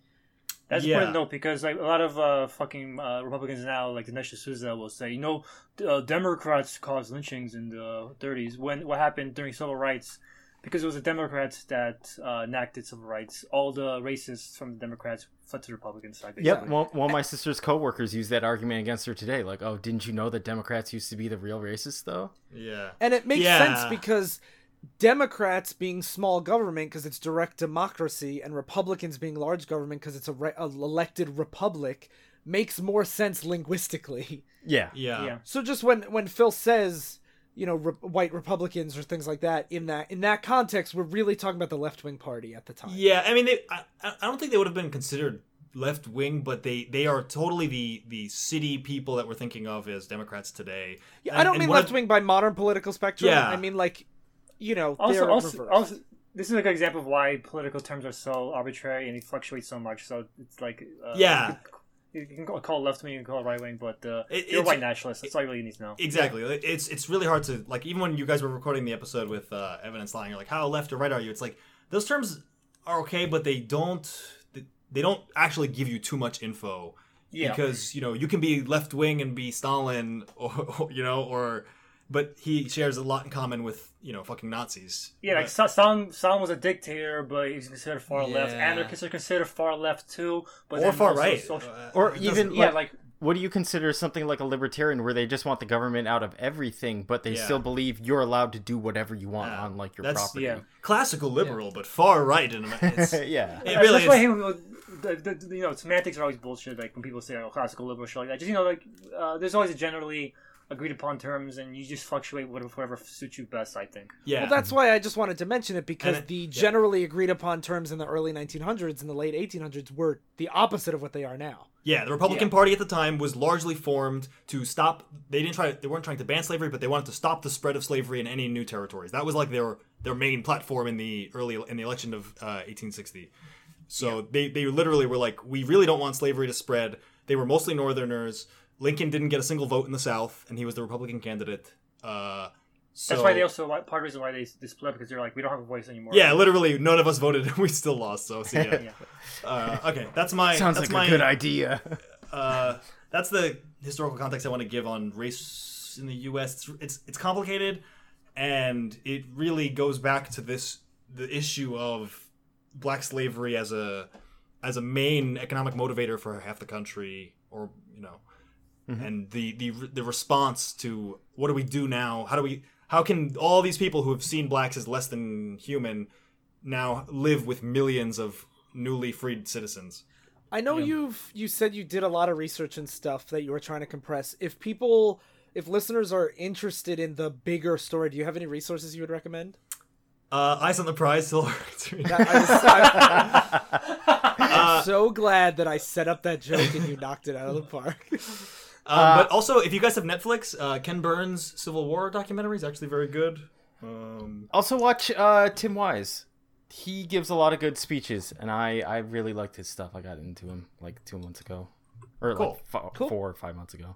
[SPEAKER 2] That's
[SPEAKER 4] Yeah.
[SPEAKER 2] important to note because like a lot of uh, fucking uh, Republicans now, like Dinesh D'Souza, will say, you know, uh, Democrats caused lynchings in the 30s. When what happened during civil rights, because it was the Democrats that uh, enacted civil rights, all the racists from the Democrats fled to the Republican side.
[SPEAKER 3] Yep.
[SPEAKER 2] basically.
[SPEAKER 3] One, one of my sister's coworkers used that argument against her today. Like, oh, didn't you know that Democrats used to be the real racists, though?
[SPEAKER 4] Yeah.
[SPEAKER 1] And it makes
[SPEAKER 4] Yeah.
[SPEAKER 1] sense because Democrats being small government because it's direct democracy and Republicans being large government because it's a, re- a elected republic makes more sense linguistically.
[SPEAKER 3] Yeah.
[SPEAKER 4] Yeah.
[SPEAKER 2] yeah.
[SPEAKER 1] So just when when Phil says, you know, re- white Republicans or things like that in that in that context, we're really talking about the left wing party at the time.
[SPEAKER 4] Yeah, I mean, they, I, I I don't think they would have been considered left wing, but they they are totally the the city people that we're thinking of as Democrats today.
[SPEAKER 1] Yeah,
[SPEAKER 4] And-
[SPEAKER 1] I don't mean left wing by modern political spectrum.
[SPEAKER 4] Yeah.
[SPEAKER 1] I mean like, you know,
[SPEAKER 2] Also,
[SPEAKER 1] they're
[SPEAKER 2] also, also, this is like an example of why political terms are so arbitrary and they fluctuate so much. So it's like, uh,
[SPEAKER 4] Yeah.
[SPEAKER 2] You can, call it left wing, you can call it right wing, but uh,
[SPEAKER 4] It-
[SPEAKER 2] you're a white nationalist. That's all you really need to know.
[SPEAKER 4] Exactly. It's it's really hard to like even when you guys were recording the episode with uh, evidence lying, you're like, how left or right are you? It's like those terms are okay, but they don't they- they don't actually give you too much info.
[SPEAKER 2] Yeah.
[SPEAKER 4] Because you know you can be left wing and be Stalin, or, [LAUGHS] or, you know, or but he shares a lot in common with you know fucking Nazis.
[SPEAKER 2] Yeah, like
[SPEAKER 4] But-
[SPEAKER 2] Sa- Stalin, Stalin was a dictator, but he's considered far left. Anarchists are considered far left too, but
[SPEAKER 4] or far right,
[SPEAKER 2] social-
[SPEAKER 4] Uh,
[SPEAKER 3] Or even
[SPEAKER 4] doesn't-
[SPEAKER 2] yeah,
[SPEAKER 3] like,
[SPEAKER 2] like
[SPEAKER 3] what do you consider something like a libertarian where they just want the government out of everything, but they
[SPEAKER 4] Yeah.
[SPEAKER 3] still believe you're allowed to do whatever you want
[SPEAKER 4] Yeah.
[SPEAKER 3] on like your
[SPEAKER 4] That's-
[SPEAKER 3] property?
[SPEAKER 2] yeah.
[SPEAKER 4] classical liberal, but far right in it's, [LAUGHS] it
[SPEAKER 3] yeah.
[SPEAKER 4] really
[SPEAKER 2] that's why
[SPEAKER 4] is.
[SPEAKER 2] he- the, the, the- you know semantics are always bullshit. Like when people say oh, classical liberal shit like that, just you know like uh, there's always a generally agreed upon terms, and you just fluctuate whatever, whatever suits you best. I think.
[SPEAKER 4] yeah.
[SPEAKER 1] Well, that's why I just wanted to mention it because
[SPEAKER 4] And it-
[SPEAKER 1] the
[SPEAKER 4] yeah.
[SPEAKER 1] generally agreed upon terms in the early 1900s and the late 1800s were the opposite of what they are now.
[SPEAKER 4] Yeah, the Republican Party at the time was largely formed to stop. They didn't try. They weren't trying to ban slavery, but they wanted to stop the spread of slavery in any new territories. That was like their their main platform in the early in the election of uh, 1860. So they they literally were like, we really don't want slavery to spread. They were mostly Northerners. Lincoln didn't get a single vote in the South, and he was the Republican candidate. Uh, so,
[SPEAKER 2] That's why they also why- part of the reason why they, they split because they're like we don't have a voice anymore.
[SPEAKER 4] Yeah, literally, none of us voted, and [LAUGHS] we still lost. So, see ya. [LAUGHS]
[SPEAKER 2] Yeah.
[SPEAKER 4] Uh, okay, that's my [LAUGHS]
[SPEAKER 3] Sounds
[SPEAKER 4] that's
[SPEAKER 3] like
[SPEAKER 4] my,
[SPEAKER 3] a good idea.
[SPEAKER 4] uh, that's the historical context I want to give on race in the U.S. It's it's, it's complicated, and it really goes back to this the issue of black slavery as a as a main economic motivator for half the country, or you know, and the the the response to what do we do now? How do we how can all these people who have seen blacks as less than human now live with millions of newly freed citizens?
[SPEAKER 1] I know you've you said you did a lot of research and stuff that you were trying to compress. If people if listeners are interested in the bigger story, do you have any resources you would recommend?
[SPEAKER 4] Uh, Eyes on the Prize, still. [LAUGHS]
[SPEAKER 1] I am [LAUGHS] [LAUGHS] so glad that I set up that joke and you knocked it out of the park.
[SPEAKER 4] Um, but also, if you guys have Netflix, uh, Ken Burns' Civil War documentary is actually very good. Um,
[SPEAKER 3] Also, watch uh, Tim Wise. He gives a lot of good speeches, and I, I really liked his stuff. I got into him like two months ago, or
[SPEAKER 4] Cool.
[SPEAKER 3] like fo-
[SPEAKER 1] Cool.
[SPEAKER 3] four or five months ago.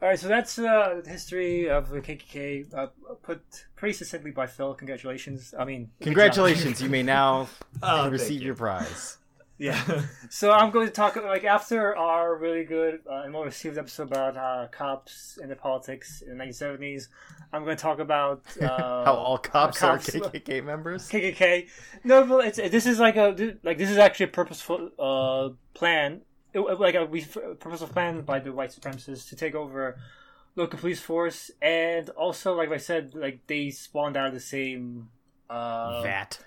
[SPEAKER 2] All right, so that's uh, the history of the KKK, uh, put pretty succinctly by Phil. Congratulations. I mean.
[SPEAKER 3] Congratulations, you may now [LAUGHS]
[SPEAKER 4] Oh,
[SPEAKER 3] receive
[SPEAKER 4] you.
[SPEAKER 3] your prize.
[SPEAKER 2] Yeah. [LAUGHS] so I'm going to talk like after our really good uh, and well received episode about uh, cops and the politics in the 1970s. I'm going to talk about [LAUGHS] uh,
[SPEAKER 3] How all cops,
[SPEAKER 2] cops-
[SPEAKER 3] are KKK [LAUGHS] members.
[SPEAKER 2] KKK. No, but it's this is like a like this is actually a purposeful uh, plan. It, like a we purposeful plan by the white supremacists to take over local police force, and also like I said, like they spawned out of the same uh,
[SPEAKER 3] that.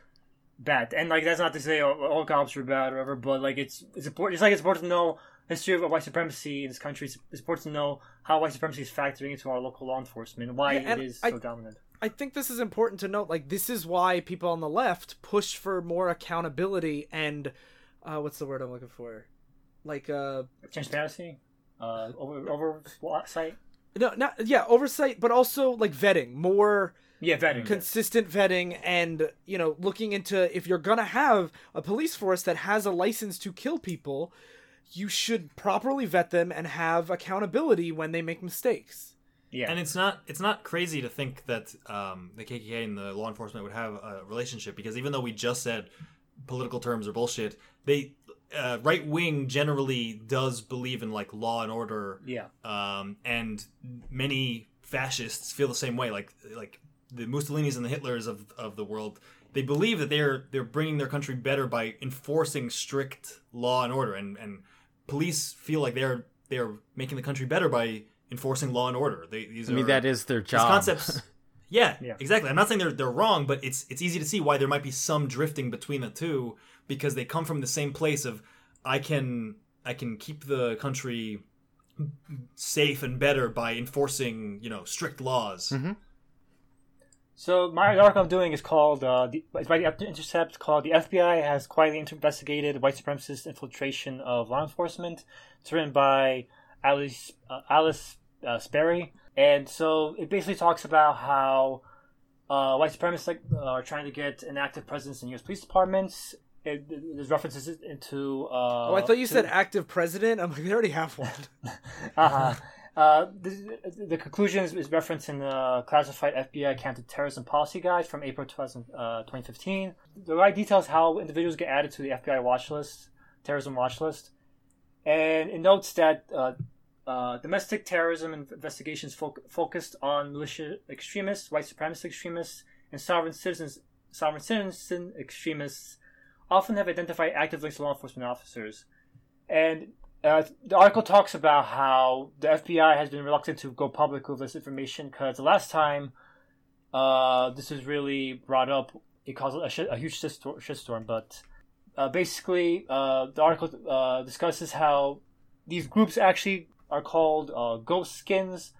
[SPEAKER 2] Bat. And like that's not to say all, all cops are bad or whatever, but like it's it's important. It's like it's important to know history of white supremacy in this country. It's, it's important to know how white supremacy is factoring into our local law enforcement and why
[SPEAKER 1] Yeah,
[SPEAKER 2] it is
[SPEAKER 1] I-
[SPEAKER 2] so dominant.
[SPEAKER 1] I think this is important to note. Like, this is why people on the left push for more accountability and, uh, what's the word I'm looking for? like uh
[SPEAKER 2] Transparency, uh, over oversight.
[SPEAKER 1] no not yeah oversight but also like vetting more
[SPEAKER 2] Yeah, vetting.
[SPEAKER 1] consistent vetting and you know looking into if you're gonna have a police force that has a license to kill people you should properly vet them and have accountability when they make mistakes
[SPEAKER 2] yeah,
[SPEAKER 4] And it's not it's not crazy to think that um, the KKK and the law enforcement would have a relationship because even though we just said political terms are bullshit, they uh, right wing generally does believe in like law and order.
[SPEAKER 2] yeah.
[SPEAKER 4] Um, and many fascists feel the same way. Like like the Mussolinis and the Hitlers of, of the world, they believe that they're they're bringing their country better by enforcing strict law and order. And and police feel like they're they're making the country better by enforcing law and order. They these
[SPEAKER 3] I mean,
[SPEAKER 4] are,
[SPEAKER 3] that is their
[SPEAKER 4] these
[SPEAKER 3] job.
[SPEAKER 4] concepts. [LAUGHS] Yeah,
[SPEAKER 2] Yeah.
[SPEAKER 4] exactly. I'm not saying they're they're wrong, but it's it's easy to see why there might be some drifting between the two because they come from the same place of I can I can keep the country safe and better by enforcing you know strict laws. Mm-hmm.
[SPEAKER 2] So my article I'm doing is called uh, the, it's by the Intercept called "The FBI Has Quietly Investigated White Supremacist Infiltration of Law Enforcement." It's written by Alice uh, Alice uh, Speri, and so it basically talks about how uh, white supremacists like, uh, are trying to get an active presence in U.S. police departments. It, there's references into. Uh,
[SPEAKER 1] oh i thought you
[SPEAKER 2] to-
[SPEAKER 1] said active president i'm like they already have one [LAUGHS]
[SPEAKER 2] uh-huh. Uh, the, the conclusion is, is referenced in the classified FBI counterterrorism policy guide from April 2000, uh, 2015. The guide details how individuals get added to the FBI watch list, terrorism watch list, and it notes that uh, uh, domestic terrorism investigations foc focused on militia extremists, white supremacist extremists, and sovereign citizens, sovereign citizen extremists often have identified active links to law enforcement officers. And uh, the article talks about how the FBI has been reluctant to go public with this information because the last time uh, this was really brought up, it caused a, shit, a huge shitstorm. but uh, basically, uh, the article uh, discusses how these groups actually are called uh, ghost skins.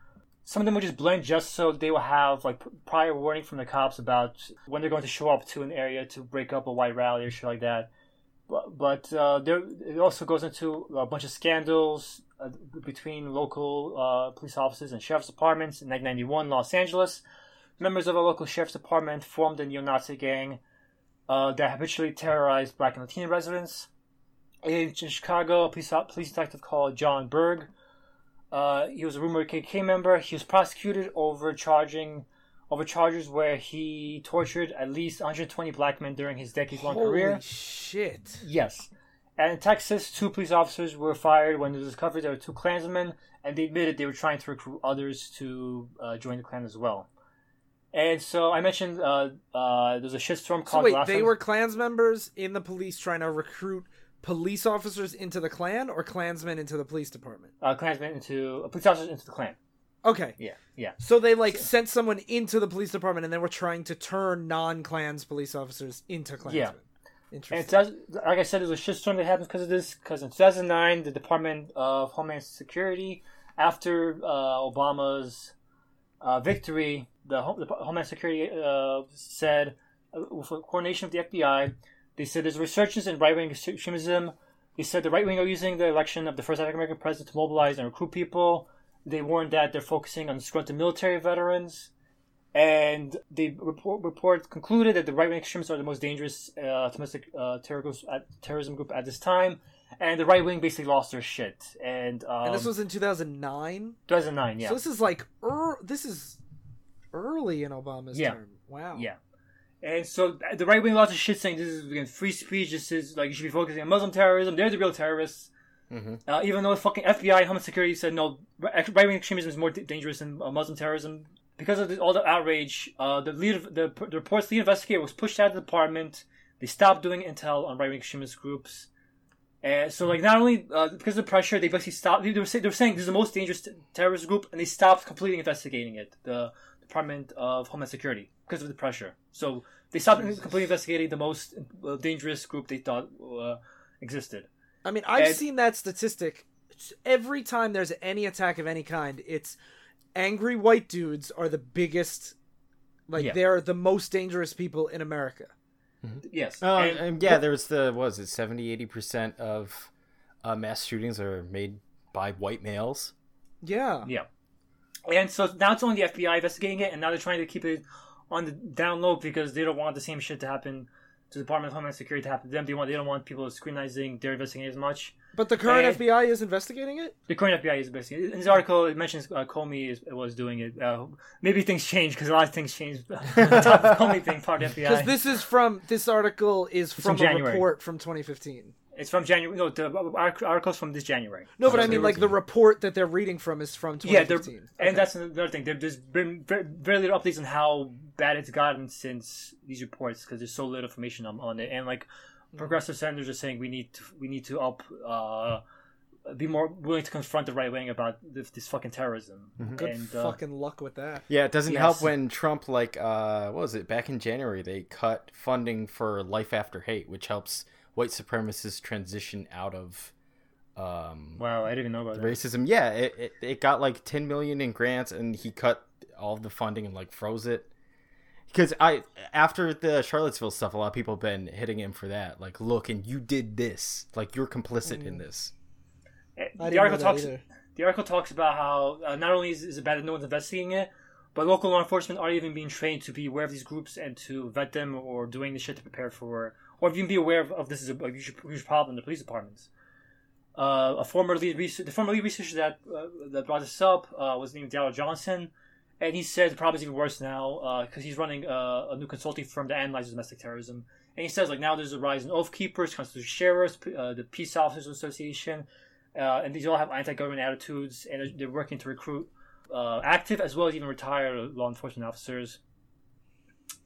[SPEAKER 2] Some of them will just blend just so they will have like prior warning from the cops about when they're going to show up to an area to break up a white rally or shit like that but, uh, there it also goes into a bunch of scandals uh, between local uh, police officers and sheriff's departments in 1991 Los Angeles. Members of a local sheriff's department formed a neo-Nazi gang uh, that habitually terrorized black and Latino residents. In Chicago, a police, police detective called John Burge. Uh, he was a rumored KK member. He was prosecuted over charging over charges where he tortured at least 120 black men during his decades-long career.
[SPEAKER 1] holy shit
[SPEAKER 2] Yes. And in Texas, two police officers were fired when they discovered there were two Klansmen, and they admitted they were trying to recruit others to uh, join the Klan as well. And so I mentioned uh, uh, there's a shitstorm
[SPEAKER 1] so wait they
[SPEAKER 2] Time-
[SPEAKER 1] were Klans members in the police trying to recruit police officers into the Klan or Klansmen into the police department?
[SPEAKER 2] uh, Klansmen into uh, police officers into the Klan.
[SPEAKER 1] Okay.
[SPEAKER 2] Yeah, yeah.
[SPEAKER 1] So they like sent someone into the police department and they were trying to turn non-Klans police officers into Klansmen.
[SPEAKER 2] Yeah. And
[SPEAKER 1] Interesting.
[SPEAKER 2] it does, like I said, there's a shitstorm that happens because of this. Because in 2009, the Department of Homeland Security, after uh, Obama's uh, victory, the, Home, the Homeland Security uh, said, uh, with coordination with the FBI, they said there's resurgence in right wing extremism. They said the right wing are using the election of the first African American president to mobilize and recruit people. They warned that they're focusing on disgruntled military veterans and the report, report concluded that the right wing extremists are the most dangerous uh, domestic uh, terror groups at, terrorism group at this time, and the right wing basically lost their shit. And, um,
[SPEAKER 1] and this was in 2009.
[SPEAKER 2] 2009, yeah,
[SPEAKER 1] So this is like er, this is early in Obama's
[SPEAKER 2] Yeah.
[SPEAKER 1] term. Wow.
[SPEAKER 2] yeah. And so the right wing lost their shit, saying this is again free speech. This is like you should be focusing on Muslim terrorism. They're the real terrorists. Uh, even though the fucking FBI and Homeland Security said no, right wing extremism is more d- dangerous than uh, Muslim terrorism. Because of the, all the outrage, uh, the lead, of, the, the report's lead investigator was pushed out of the department. They stopped doing intel on right wing extremist groups. And so, like, not only uh, because of the pressure, they basically stopped. They were, say, they were saying this is the most dangerous t- terrorist group, and they stopped completely investigating it. The Department of Homeland Security because of the pressure. So they stopped completely investigating the most uh, dangerous group they thought uh, existed.
[SPEAKER 1] I mean, I've
[SPEAKER 2] And-
[SPEAKER 1] seen that statistic. Every time there's any attack of any kind, it's angry white dudes are the biggest. Like
[SPEAKER 2] Yeah.
[SPEAKER 1] they're the most dangerous people in America.
[SPEAKER 2] Yes.
[SPEAKER 3] Oh,
[SPEAKER 2] And-
[SPEAKER 3] and, yeah, there was the what was it 70 80 percent of uh, mass shootings are made by white males.
[SPEAKER 1] Yeah.
[SPEAKER 2] Yeah. And so now it's only the FBI investigating it, and now they're trying to keep it on the down low because they don't want the same shit to happen to the Department of Homeland Security to happen to them. They want they don't want people scrutinizing their investigating as much.
[SPEAKER 1] But the current
[SPEAKER 2] And-
[SPEAKER 1] FBI is investigating it.
[SPEAKER 2] The current FBI is investigating. In this article, it mentions uh, Comey is, was doing it. Uh, maybe things change because a lot of things changed. [LAUGHS] top of Comey being part of the
[SPEAKER 1] Because [LAUGHS]
[SPEAKER 2] FBI.
[SPEAKER 1] this is from this article is from,
[SPEAKER 2] from
[SPEAKER 1] a
[SPEAKER 2] January.
[SPEAKER 1] report from 2015.
[SPEAKER 2] It's from January. No, the article's from this January.
[SPEAKER 1] No, but I mean like the report that they're reading from is from
[SPEAKER 2] Yeah, they're,
[SPEAKER 1] 2015.
[SPEAKER 2] and that's another thing. There, there's been very, very little updates on how bad it's gotten since these reports because there's so little information on, on it. And like progressive senators are saying, we need to we need to up uh, be more willing to confront the right wing about this, this fucking terrorism.
[SPEAKER 1] good
[SPEAKER 2] And uh,
[SPEAKER 1] fucking luck with that.
[SPEAKER 3] Yeah, it doesn't
[SPEAKER 2] Yes.
[SPEAKER 3] help when Trump, like, uh, what was it, back in January, they cut funding for Life After Hate, which helps white supremacists transition out of um,
[SPEAKER 2] wow, I didn't even know about that.
[SPEAKER 3] racism. Yeah, it, it, it got like 10 million in grants, and he cut all the funding and, like, froze it. Because I, after the Charlottesville stuff, a lot of people have been hitting him for that. Like, look, and you did this. Like, you're complicit in this.
[SPEAKER 2] The article talks.
[SPEAKER 1] either.
[SPEAKER 2] The article talks about how uh, not only is, is it bad that no one's investigating it, but local law enforcement aren't even being trained to be aware of these groups and to vet them or doing the shit to prepare for, or even be aware of, of this is a, a huge, problem in the police departments. Uh, a former lead researcher, the former lead researcher that uh, that brought this up uh, was named Daryl Johnson, and he said the problem is even worse now because he's running uh, a new consulting firm that analyzes domestic terrorism. And he says like now there's a rise in oath keepers, constitutional sheriffs, uh, the Peace Officers Association, uh, and these all have anti-government attitudes, and they're- they're working to recruit uh, active as well as even retired law enforcement officers.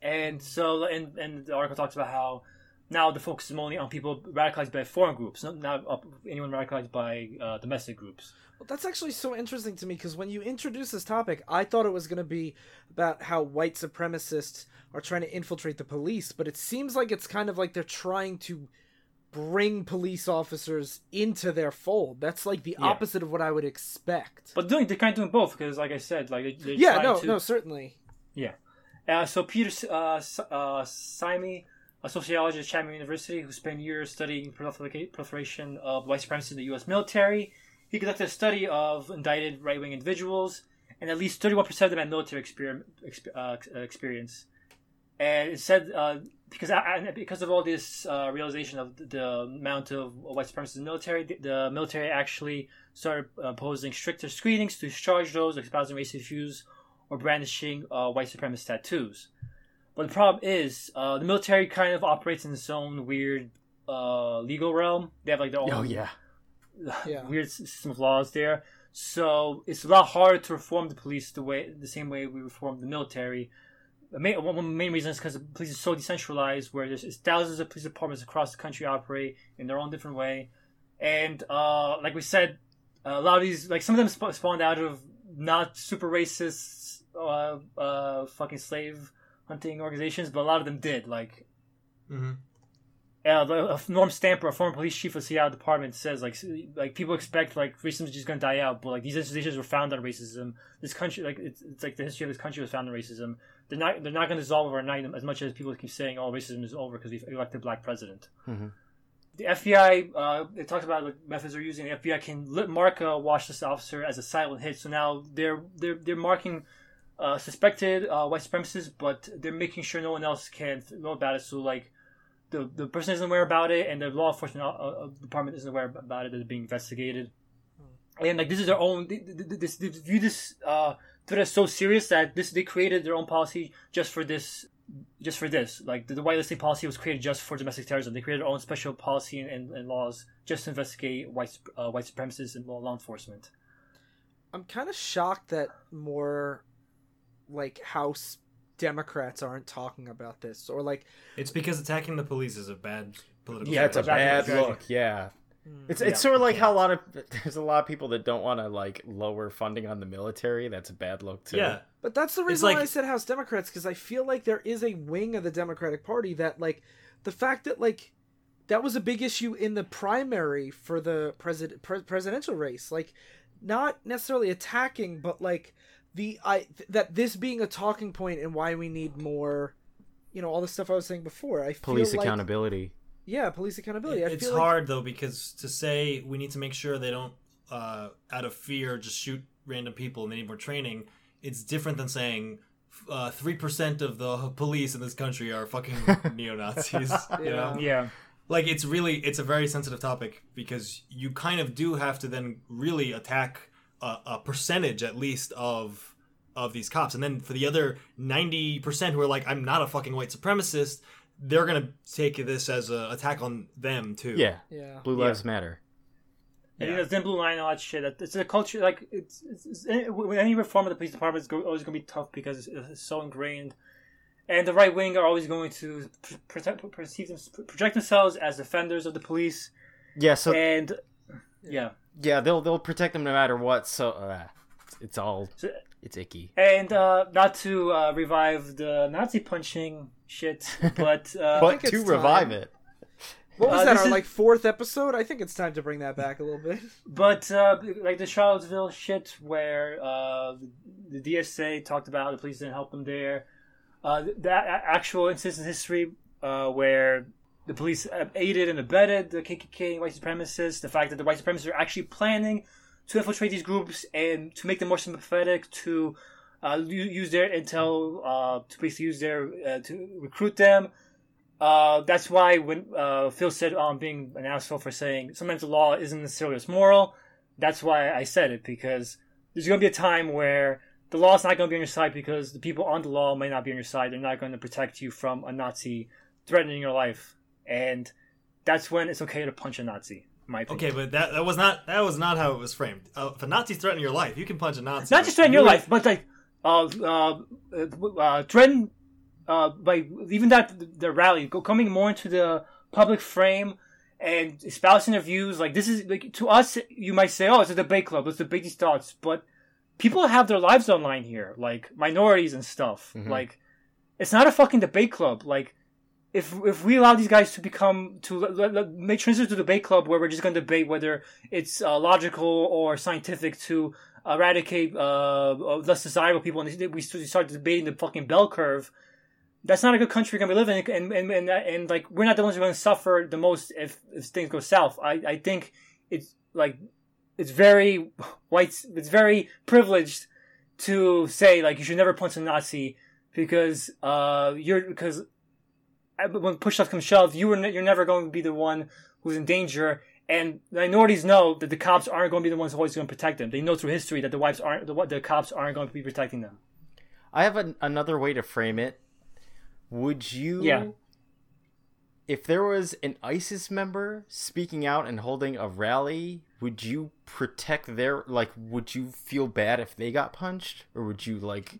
[SPEAKER 2] And so, and, and the article talks about how now the focus is only on people radicalized by foreign groups, not, not anyone radicalized by uh, domestic groups.
[SPEAKER 1] Well, that's actually so interesting to me because when you introduced this topic, I thought it was going to be about how white supremacists are trying to infiltrate the police, but it seems like it's kind of like they're trying to bring police officers into their fold. That's like the
[SPEAKER 2] Yeah.
[SPEAKER 1] opposite of what I would expect.
[SPEAKER 2] But doing they're kind of doing both because, like I said, like they,
[SPEAKER 1] yeah, no,
[SPEAKER 2] to,
[SPEAKER 1] no, certainly.
[SPEAKER 2] Yeah. Uh, so Peter uh, uh, Simi, a sociologist at Chapman University who spent years studying prolifera- proliferation of white supremacy in the U.S. military, he conducted a study of indicted right-wing individuals, and at least 31% of them had military exp- uh, experience. And it said uh, because because of all this uh, realization of the amount of white supremacists in the military, the, the military actually started imposing stricter screenings to discharge those espousing racist views or brandishing uh, white supremacist tattoos. But the problem is, uh, the military kind of operates in its own weird uh, legal realm. They have like their own
[SPEAKER 3] Oh, yeah. [SIGHS]
[SPEAKER 1] Yeah.
[SPEAKER 2] weird system of laws there. So it's a lot harder to reform the police the way the same way we reform the military. The main, one of the main reasons is because the police is so decentralized, where there's thousands of police departments across the country operate in their own different way, and uh, like we said, a lot of these, like some of them sp- spawned out of not super racist, uh, uh, fucking slave hunting organizations, but a lot of them did. Like
[SPEAKER 4] hmm
[SPEAKER 2] uh, Norm Stamper, a former police chief of Seattle Department, says like like people expect like racism is just gonna die out, but like these institutions were founded on racism. This country, like it's, it's like the history of this country was founded on racism. They're not they're not gonna dissolve overnight as much as people keep saying, oh, racism is over because we've elected a black president.
[SPEAKER 3] Mhm.
[SPEAKER 2] The FBI, uh, it talks about like methods they're using. The FBI can mark a watchlist officer as a silent hit. So now they're they're they're marking uh, suspected uh, white supremacists, but they're making sure no one else can know about it. So like the the person isn't aware about it, and the law enforcement uh, uh, department isn't aware about it. It's being investigated, and like this is their own. They, they, they, they view this uh, threat as so serious that this they created their own policy just for this. Just for this, like the, the whitelisting policy was created just for domestic terrorism. They created their own special policy and, and, and laws just to investigate white uh, white supremacists and law, law enforcement.
[SPEAKER 1] I'm kind of shocked that more like House Democrats aren't talking about this or like
[SPEAKER 4] It's because attacking the police is a bad political.
[SPEAKER 3] Yeah, it's a bad look. Yeah. Mm. It's
[SPEAKER 2] Yeah.
[SPEAKER 3] it's sort of like how a lot of [LAUGHS] there's a lot of people that don't want to like lower funding on the military. That's a bad look too.
[SPEAKER 4] Yeah,
[SPEAKER 1] But that's the reason
[SPEAKER 4] like-
[SPEAKER 1] why I said House Democrats because I feel like there is a wing of the Democratic Party that like the fact that like that was a big issue in the primary for the president pre- presidential race like not necessarily attacking but like the I th- that this being a talking point and why we need more you know all the stuff I was saying before I
[SPEAKER 3] Police
[SPEAKER 1] feel like,
[SPEAKER 3] accountability.
[SPEAKER 1] yeah, police accountability. I
[SPEAKER 4] it's
[SPEAKER 1] feel like-
[SPEAKER 4] hard though because to say we need to make sure they don't, uh, out of fear, just shoot random people and they need more training. It's different than saying uh, three percent of the police in this country are fucking [LAUGHS] neo Nazis. [LAUGHS] You know,
[SPEAKER 2] Yeah.
[SPEAKER 4] like it's really it's a very sensitive topic because you kind of do have to then really attack a, a percentage at least of of these cops and then for the other 90% who are like i'm not a fucking white supremacist they're gonna take this as an attack on them too
[SPEAKER 3] Yeah.
[SPEAKER 1] Yeah.
[SPEAKER 3] Blue
[SPEAKER 2] Yeah.
[SPEAKER 3] Lives Matter.
[SPEAKER 2] And
[SPEAKER 4] Yeah.
[SPEAKER 2] you know, blue line and all that shit. It's a culture like it's, it's, it's any- with any reform of the police department is go, always going to be tough because it's, it's so ingrained. And the right wing are always going to protect, perceive them, project themselves as defenders of the police.
[SPEAKER 3] Yeah. So
[SPEAKER 2] And yeah,
[SPEAKER 3] yeah, they'll they'll protect them no matter what. So uh, it's, it's all it's icky.
[SPEAKER 2] and uh, not to uh, revive the Nazi punching shit, [LAUGHS] but uh,
[SPEAKER 3] But to
[SPEAKER 1] it's
[SPEAKER 3] revive
[SPEAKER 1] time.
[SPEAKER 3] it,
[SPEAKER 1] What was
[SPEAKER 2] Uh,
[SPEAKER 1] that? Our
[SPEAKER 2] is-
[SPEAKER 1] like fourth episode? I think it's time to bring that back a little bit. [LAUGHS]
[SPEAKER 2] But uh, like the Charlottesville shit, where uh, the DSA talked about the police didn't help them there. Uh, that actual instance in history uh, where the police aided and abetted the KKK white supremacists. The fact that the white supremacists are actually planning to infiltrate these groups and to make them more sympathetic, to uh, use their intel, uh, to basically use their uh, to recruit them. Uh, that's why when uh, Phil said um, being an asshole for saying sometimes the law isn't necessarily as moral, that's why I said it because there's going to be a time where the law's not going to be on your side because the people on the law may not be on your side. They're not going to protect you from a Nazi threatening your life, and that's when it's okay to punch a Nazi. My opinion.
[SPEAKER 4] okay but that, that was not that was not how it was framed uh, if a nazi's threatening your life you can punch a nazi
[SPEAKER 2] not just threaten your life, but like uh, uh, uh, uh, threaten uh, by even that the rally go, coming more into the public frame and espousing their views. Like this is like to us, you might say, "Oh, it's a debate club. Let's debate these thoughts," but people have their lives online here, like minorities and stuff. Like it's not a fucking debate club. Like if if we allow these guys to become to let, let- make transition to the debate club where we're just going to debate whether it's uh, logical or scientific to eradicate uh, uh, less desirable people, and we start debating the fucking bell curve. That's not a good country we're gonna be living in, and and and, and like we're not the ones who are gonna suffer the most if, if things go south. I I think it's like it's very white. It's very privileged to say like you should never punch a Nazi because uh you're because when push stuff comes to shove, you were ne- you're never going to be the one who's in danger. And minorities know that the cops aren't going to be the ones who always going to protect them. They know through history that the wives aren't the, the cops aren't going to be protecting them.
[SPEAKER 3] I have an, another way to frame it. Would you?
[SPEAKER 2] Yeah.
[SPEAKER 3] If there was an ISIS member speaking out and holding a rally, would you protect their like? Would you feel bad if they got punched, or would you like?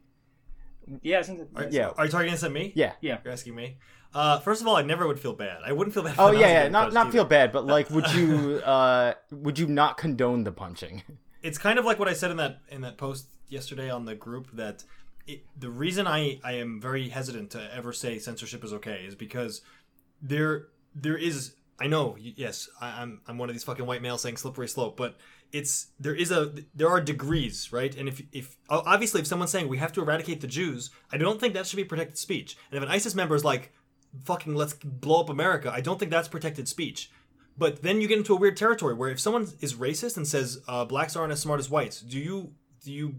[SPEAKER 2] Yeah, I think that,
[SPEAKER 3] Yeah.
[SPEAKER 4] are you talking this at me
[SPEAKER 3] Yeah.
[SPEAKER 2] yeah.
[SPEAKER 4] you're asking me uh, first of all i never would feel bad i wouldn't feel bad
[SPEAKER 3] Oh yeah, yeah. Not not
[SPEAKER 4] either.
[SPEAKER 3] feel bad, but [LAUGHS] like, would you? uh Would you not condone the punching? [LAUGHS]
[SPEAKER 4] it's kind of like what I said in that in that post yesterday on the group that it, the reason I I am very hesitant to ever say censorship is okay is because there there is I know yes I, I'm I'm one of these fucking white males saying slippery slope but it's there is a there are degrees right and if if obviously if someone's saying we have to eradicate the Jews I don't think that should be protected speech and if an ISIS member is like fucking let's blow up America I don't think that's protected speech but then you get into a weird territory where if someone is racist and says uh, blacks aren't as smart as whites, do you do you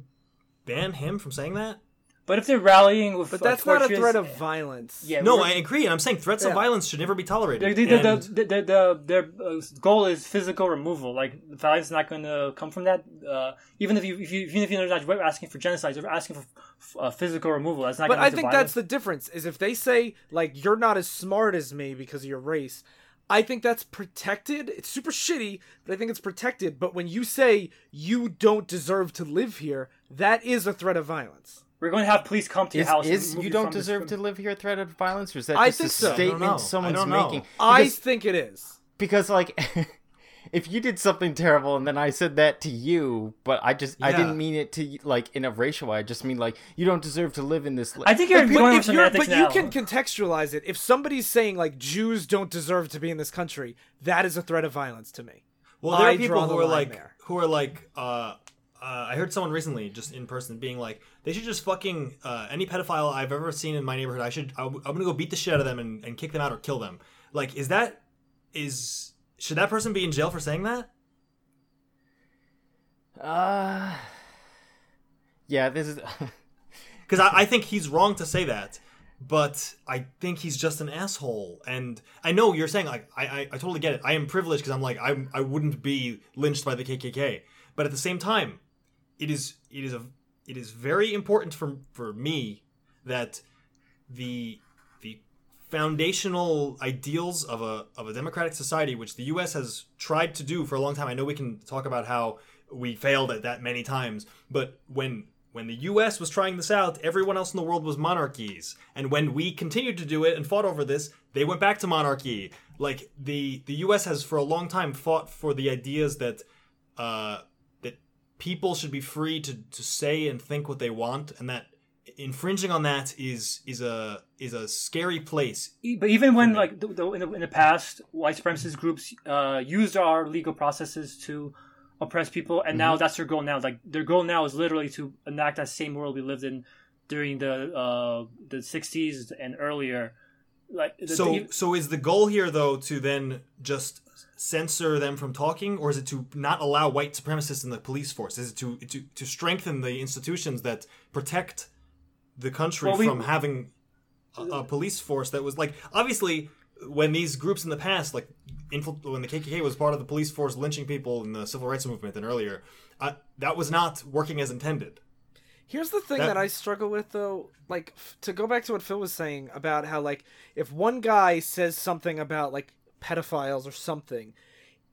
[SPEAKER 4] ban him from saying that?
[SPEAKER 2] But if they're rallying with,
[SPEAKER 1] But
[SPEAKER 2] uh,
[SPEAKER 1] that's not a
[SPEAKER 2] torches-
[SPEAKER 1] threat of violence.
[SPEAKER 2] Yeah,
[SPEAKER 4] No,
[SPEAKER 2] we're-
[SPEAKER 4] I agree, and I'm saying threats of
[SPEAKER 1] Yeah.
[SPEAKER 4] violence should never be tolerated.
[SPEAKER 2] The, the, the,
[SPEAKER 4] And-
[SPEAKER 2] the, the, the, their uh, goal is physical removal. Like violence is not going to come from that. Uh, even if you, if you, even if you're not asking for genocide, you're asking for f- uh, physical removal. That's not.
[SPEAKER 1] But
[SPEAKER 2] gonna
[SPEAKER 1] I
[SPEAKER 2] lead to
[SPEAKER 1] think
[SPEAKER 2] violence.
[SPEAKER 1] that's the difference. Is if they say like you're not as smart as me because of your race, I think that's protected. It's super shitty, but I think it's protected. But when you say you don't deserve to live here, that is a threat of violence.
[SPEAKER 2] We're going to have police come to your
[SPEAKER 3] Is,
[SPEAKER 2] house.
[SPEAKER 3] is
[SPEAKER 2] remove
[SPEAKER 3] you don't
[SPEAKER 2] this-
[SPEAKER 3] deserve to live here? A threat of violence, or is that
[SPEAKER 1] I
[SPEAKER 3] just a
[SPEAKER 1] so.
[SPEAKER 3] Statement
[SPEAKER 4] know. I
[SPEAKER 3] someone's
[SPEAKER 4] don't know.
[SPEAKER 3] making?
[SPEAKER 1] I think it is.
[SPEAKER 3] because like [LAUGHS] if you did something terrible and then I said that to you, but I just I didn't mean it to like in a racial way. I just mean like you don't deserve to live in this. Li-
[SPEAKER 2] I think you're
[SPEAKER 1] But,
[SPEAKER 2] going
[SPEAKER 1] if
[SPEAKER 2] with
[SPEAKER 1] you're, but
[SPEAKER 2] now.
[SPEAKER 1] you can contextualize it. If somebody's saying like Jews don't deserve to be in this country, that is a threat of violence to me.
[SPEAKER 4] Well, there
[SPEAKER 1] I
[SPEAKER 4] are people who are like
[SPEAKER 1] there.
[SPEAKER 4] who are like uh, uh, I heard someone recently just in person being like they should just fucking uh, any pedophile I've ever seen in my neighborhood I should I, am gonna go beat the shit out of them and, and kick them out or kill them. Like is that is should that person be in jail for saying that?
[SPEAKER 3] Uh, yeah, this is. [LAUGHS]
[SPEAKER 4] Because I, I think he's wrong to say that, but I think he's just an asshole. And I know you're saying like I I, I totally get it. I am privileged because I'm like I I wouldn't be lynched by the KKK, but at the same time, it is it is a it is very important for for me that the the foundational ideals of a of a democratic society, which the U.S. has tried to do for a long time. I know we can talk about how we failed at that many times, but when when the U.S. was trying this out, everyone else in the world was monarchies, and when we continued to do it and fought over this, they went back to monarchy. Like the the U.S. has for a long time fought for the ideas that uh, people should be free to, to say and think what they want, and that infringing on that is is a is a scary place.
[SPEAKER 2] But even when, like, the, the, in, the, in the past, white supremacist groups uh, used our legal processes to oppress people, and now that's their goal now. Like, their goal now is literally to enact that same world we lived in during the uh, the '60s and earlier. Like,
[SPEAKER 4] So
[SPEAKER 2] the-
[SPEAKER 4] so is the goal here though to then just censor them from talking, or is it to not allow white supremacists in the police force? Is it to to, to strengthen the institutions that protect the country
[SPEAKER 2] Well, we-
[SPEAKER 4] from having a, a police force that was like obviously when these groups in the past like infil- when the KKK was part of the police force lynching people in the civil rights movement and earlier uh, that was not working as intended.
[SPEAKER 1] Here's the thing
[SPEAKER 4] That-
[SPEAKER 1] that, I struggle with though, like f- to go back to what Phil was saying about how like if one guy says something about like pedophiles or something,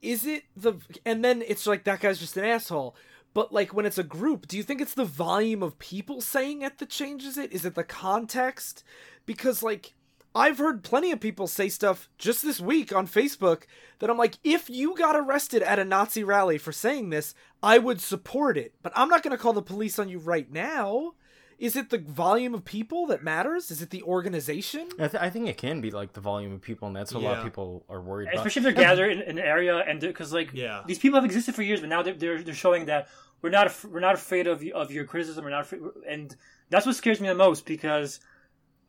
[SPEAKER 1] is it the and then it's like that guy's just an asshole. But like when it's a group, do you think it's the volume of people saying it that changes it? Is it the context? Because like I've heard plenty of people say stuff just this week on Facebook that I'm like, if you got arrested at a Nazi rally for saying this, I would support it. But I'm not going to call the police on you right now. Is it the volume of people that matters? Is it the organization?
[SPEAKER 3] I, th- I think it can be like the volume of people, and that's what a lot of people are worried about.
[SPEAKER 2] especially if they're [LAUGHS] gathered in, in an area and because like
[SPEAKER 4] Yeah.
[SPEAKER 2] these people have existed for years but now they're, they're, they're showing that we're not af- we're not afraid of of your criticism we're not afraid, and that's what scares me the most because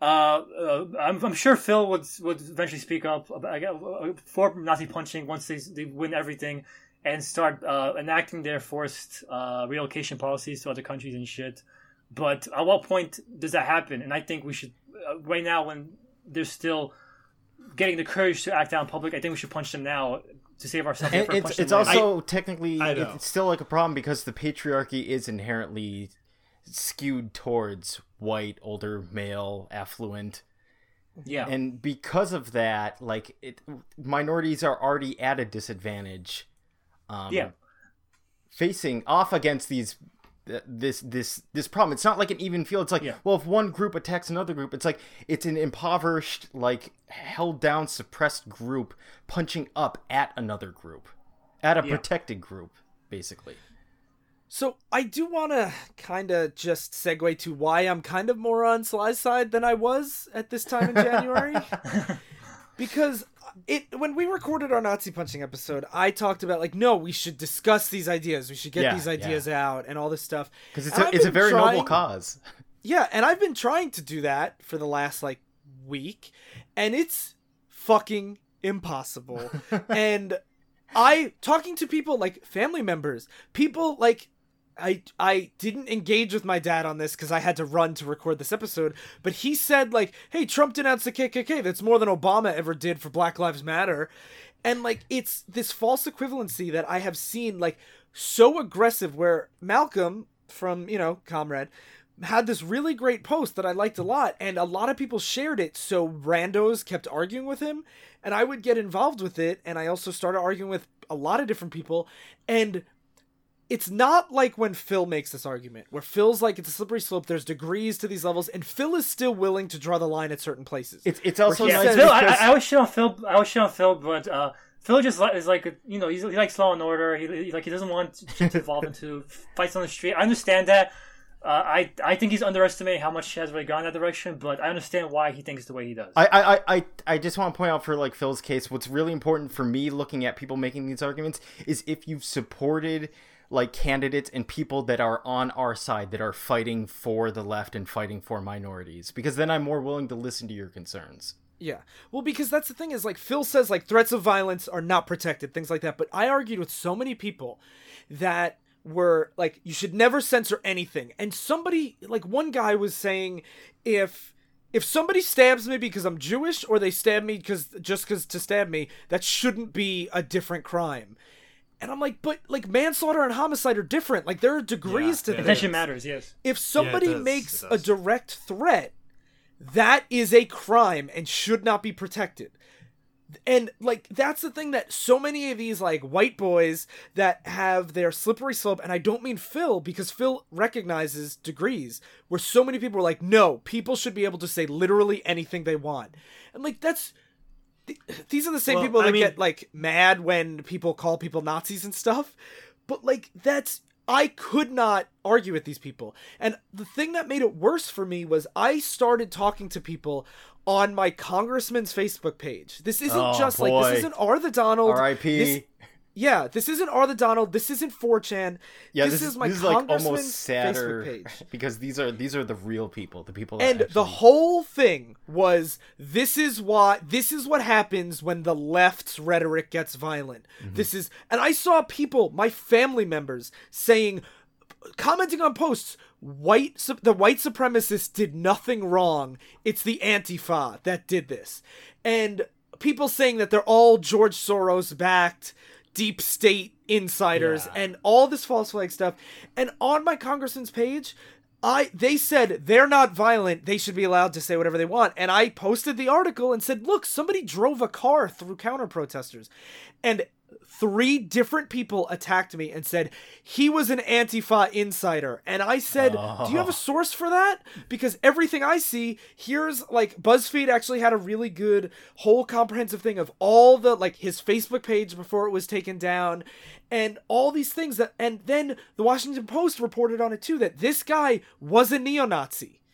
[SPEAKER 2] uh, uh I'm, I'm sure Phil would would eventually speak up about, uh, for Nazi punching once they they win everything and start uh, enacting their forced uh, relocation policies to other countries and shit. But at what point does that happen? And I think we should uh, right now when they're still getting the courage to act out in public. I think we should punch them now to save ourselves.
[SPEAKER 3] And it's it's
[SPEAKER 2] them later.
[SPEAKER 3] also technically
[SPEAKER 4] I
[SPEAKER 3] it's still like a problem because the patriarchy is inherently skewed towards white, older, male, affluent,
[SPEAKER 2] yeah.
[SPEAKER 3] and because of that, like it, minorities are already at a disadvantage. Um,
[SPEAKER 2] yeah.
[SPEAKER 3] facing off against these th- this this this problem it's not like an even field it's like
[SPEAKER 2] Yeah.
[SPEAKER 3] well if one group attacks another group it's like it's an impoverished like held down suppressed group punching up at another group at a
[SPEAKER 2] Yeah.
[SPEAKER 3] protected group basically
[SPEAKER 1] So I do want to kind of just segue to why I'm kind of more on Sly's side than I was at this time in January. [LAUGHS] because it when we recorded our Nazi punching episode, I talked about like no, we should discuss these ideas. We should get
[SPEAKER 3] Yeah,
[SPEAKER 1] these ideas out and all this stuff.
[SPEAKER 3] because it's
[SPEAKER 1] And
[SPEAKER 3] a,
[SPEAKER 1] I've
[SPEAKER 3] it's a very noble cause [LAUGHS]
[SPEAKER 1] Yeah, and I've been trying to do that for the last like week, and it's fucking impossible. [LAUGHS] and I talking to people like family members, people like I I didn't engage with my dad on this because I had to run to record this episode, but he said like, "Hey, Trump denounced the KKK. That's more than Obama ever did for Black Lives Matter." And like it's this false equivalency that I have seen like so aggressive where Malcolm from, you know, Comrade had this really great post that I liked a lot, and a lot of people shared it. So randos kept arguing with him, and I would get involved with it, and I also started arguing with a lot of different people, and it's not like when Phil makes this argument, where Phil's like it's a slippery slope. There's degrees to these levels, and Phil is still willing to draw the line at certain places.
[SPEAKER 3] it's it's also
[SPEAKER 1] he
[SPEAKER 3] nice
[SPEAKER 1] said-
[SPEAKER 2] Phil, I,
[SPEAKER 3] because
[SPEAKER 2] I, I always shit on Phil. I always shit on Phil, but uh, Phil just li- is like you know he's, he likes law and order. He, he like he doesn't want shit to [LAUGHS] evolve into fights on the street. I understand that. Uh, I I think he's underestimating how much he has really gone that direction, but I understand why he thinks the way he does.
[SPEAKER 3] I, I, I, I just want to point out for like Phil's case, what's really important for me looking at people making these arguments is if you've supported like candidates and people that are on our side that are fighting for the left and fighting for minorities, because then I'm more willing to listen to your concerns.
[SPEAKER 1] Yeah. Well, because that's the thing is like Phil says like threats of violence are not protected, things like that. But I argued with so many people that were like you should never censor anything. And somebody like one guy was saying if if somebody stabs me because I'm Jewish or they stab me because just because to stab me, that shouldn't be a different crime. And I'm like, but like manslaughter and homicide are different. Like there are degrees
[SPEAKER 4] Yeah,
[SPEAKER 1] to
[SPEAKER 4] yeah.
[SPEAKER 1] this.
[SPEAKER 2] Attention matters. Yes.
[SPEAKER 1] If somebody
[SPEAKER 4] does,
[SPEAKER 1] makes a direct threat, that is a crime and should not be protected. And like that's the thing that so many of these like white boys that have their slippery slope, and I don't mean Phil because Phil recognizes degrees where so many people are like, no, people should be able to say literally anything they want, and like that's th- [SIGHS] these are the same
[SPEAKER 4] Well,
[SPEAKER 1] people
[SPEAKER 4] I
[SPEAKER 1] that
[SPEAKER 4] mean-
[SPEAKER 1] get like mad when people call people Nazis and stuff. But like that's I could not argue with these people. And the thing that made it worse for me was I started talking to people on my congressman's Facebook page. This isn't
[SPEAKER 3] Oh,
[SPEAKER 1] just like this isn't R the Donald.
[SPEAKER 3] R.I.P.
[SPEAKER 1] This- yeah, this isn't R the Donald. This isn't 4chan.
[SPEAKER 3] Yeah,
[SPEAKER 1] this,
[SPEAKER 3] this,
[SPEAKER 1] is my
[SPEAKER 3] this is like almost sadder
[SPEAKER 1] Facebook page. [LAUGHS]
[SPEAKER 3] because these are these are the real people, the people. That
[SPEAKER 1] And the whole thing was this is why this is what happens when the left's rhetoric gets violent.
[SPEAKER 3] Mm-hmm.
[SPEAKER 1] This is and I saw people, my family members saying commenting on posts white the white supremacists did nothing wrong. It's the antifa that did this. And people saying that they're all George Soros backed deep state insiders
[SPEAKER 4] Yeah.
[SPEAKER 1] and all this false flag stuff. And on my congressman's page, I they said they're not violent. They should be allowed to say whatever they want. And I posted the article and said, "Look, somebody drove a car through counter protesters." And three different people attacked me and said he was an Antifa insider. And I said, "Do you have a oh. source for that?" Because everything I see, here's like BuzzFeed actually had a really good whole comprehensive thing of all the like his Facebook page before it was taken down and all these things that and then the Washington Post reported on it too that this guy was a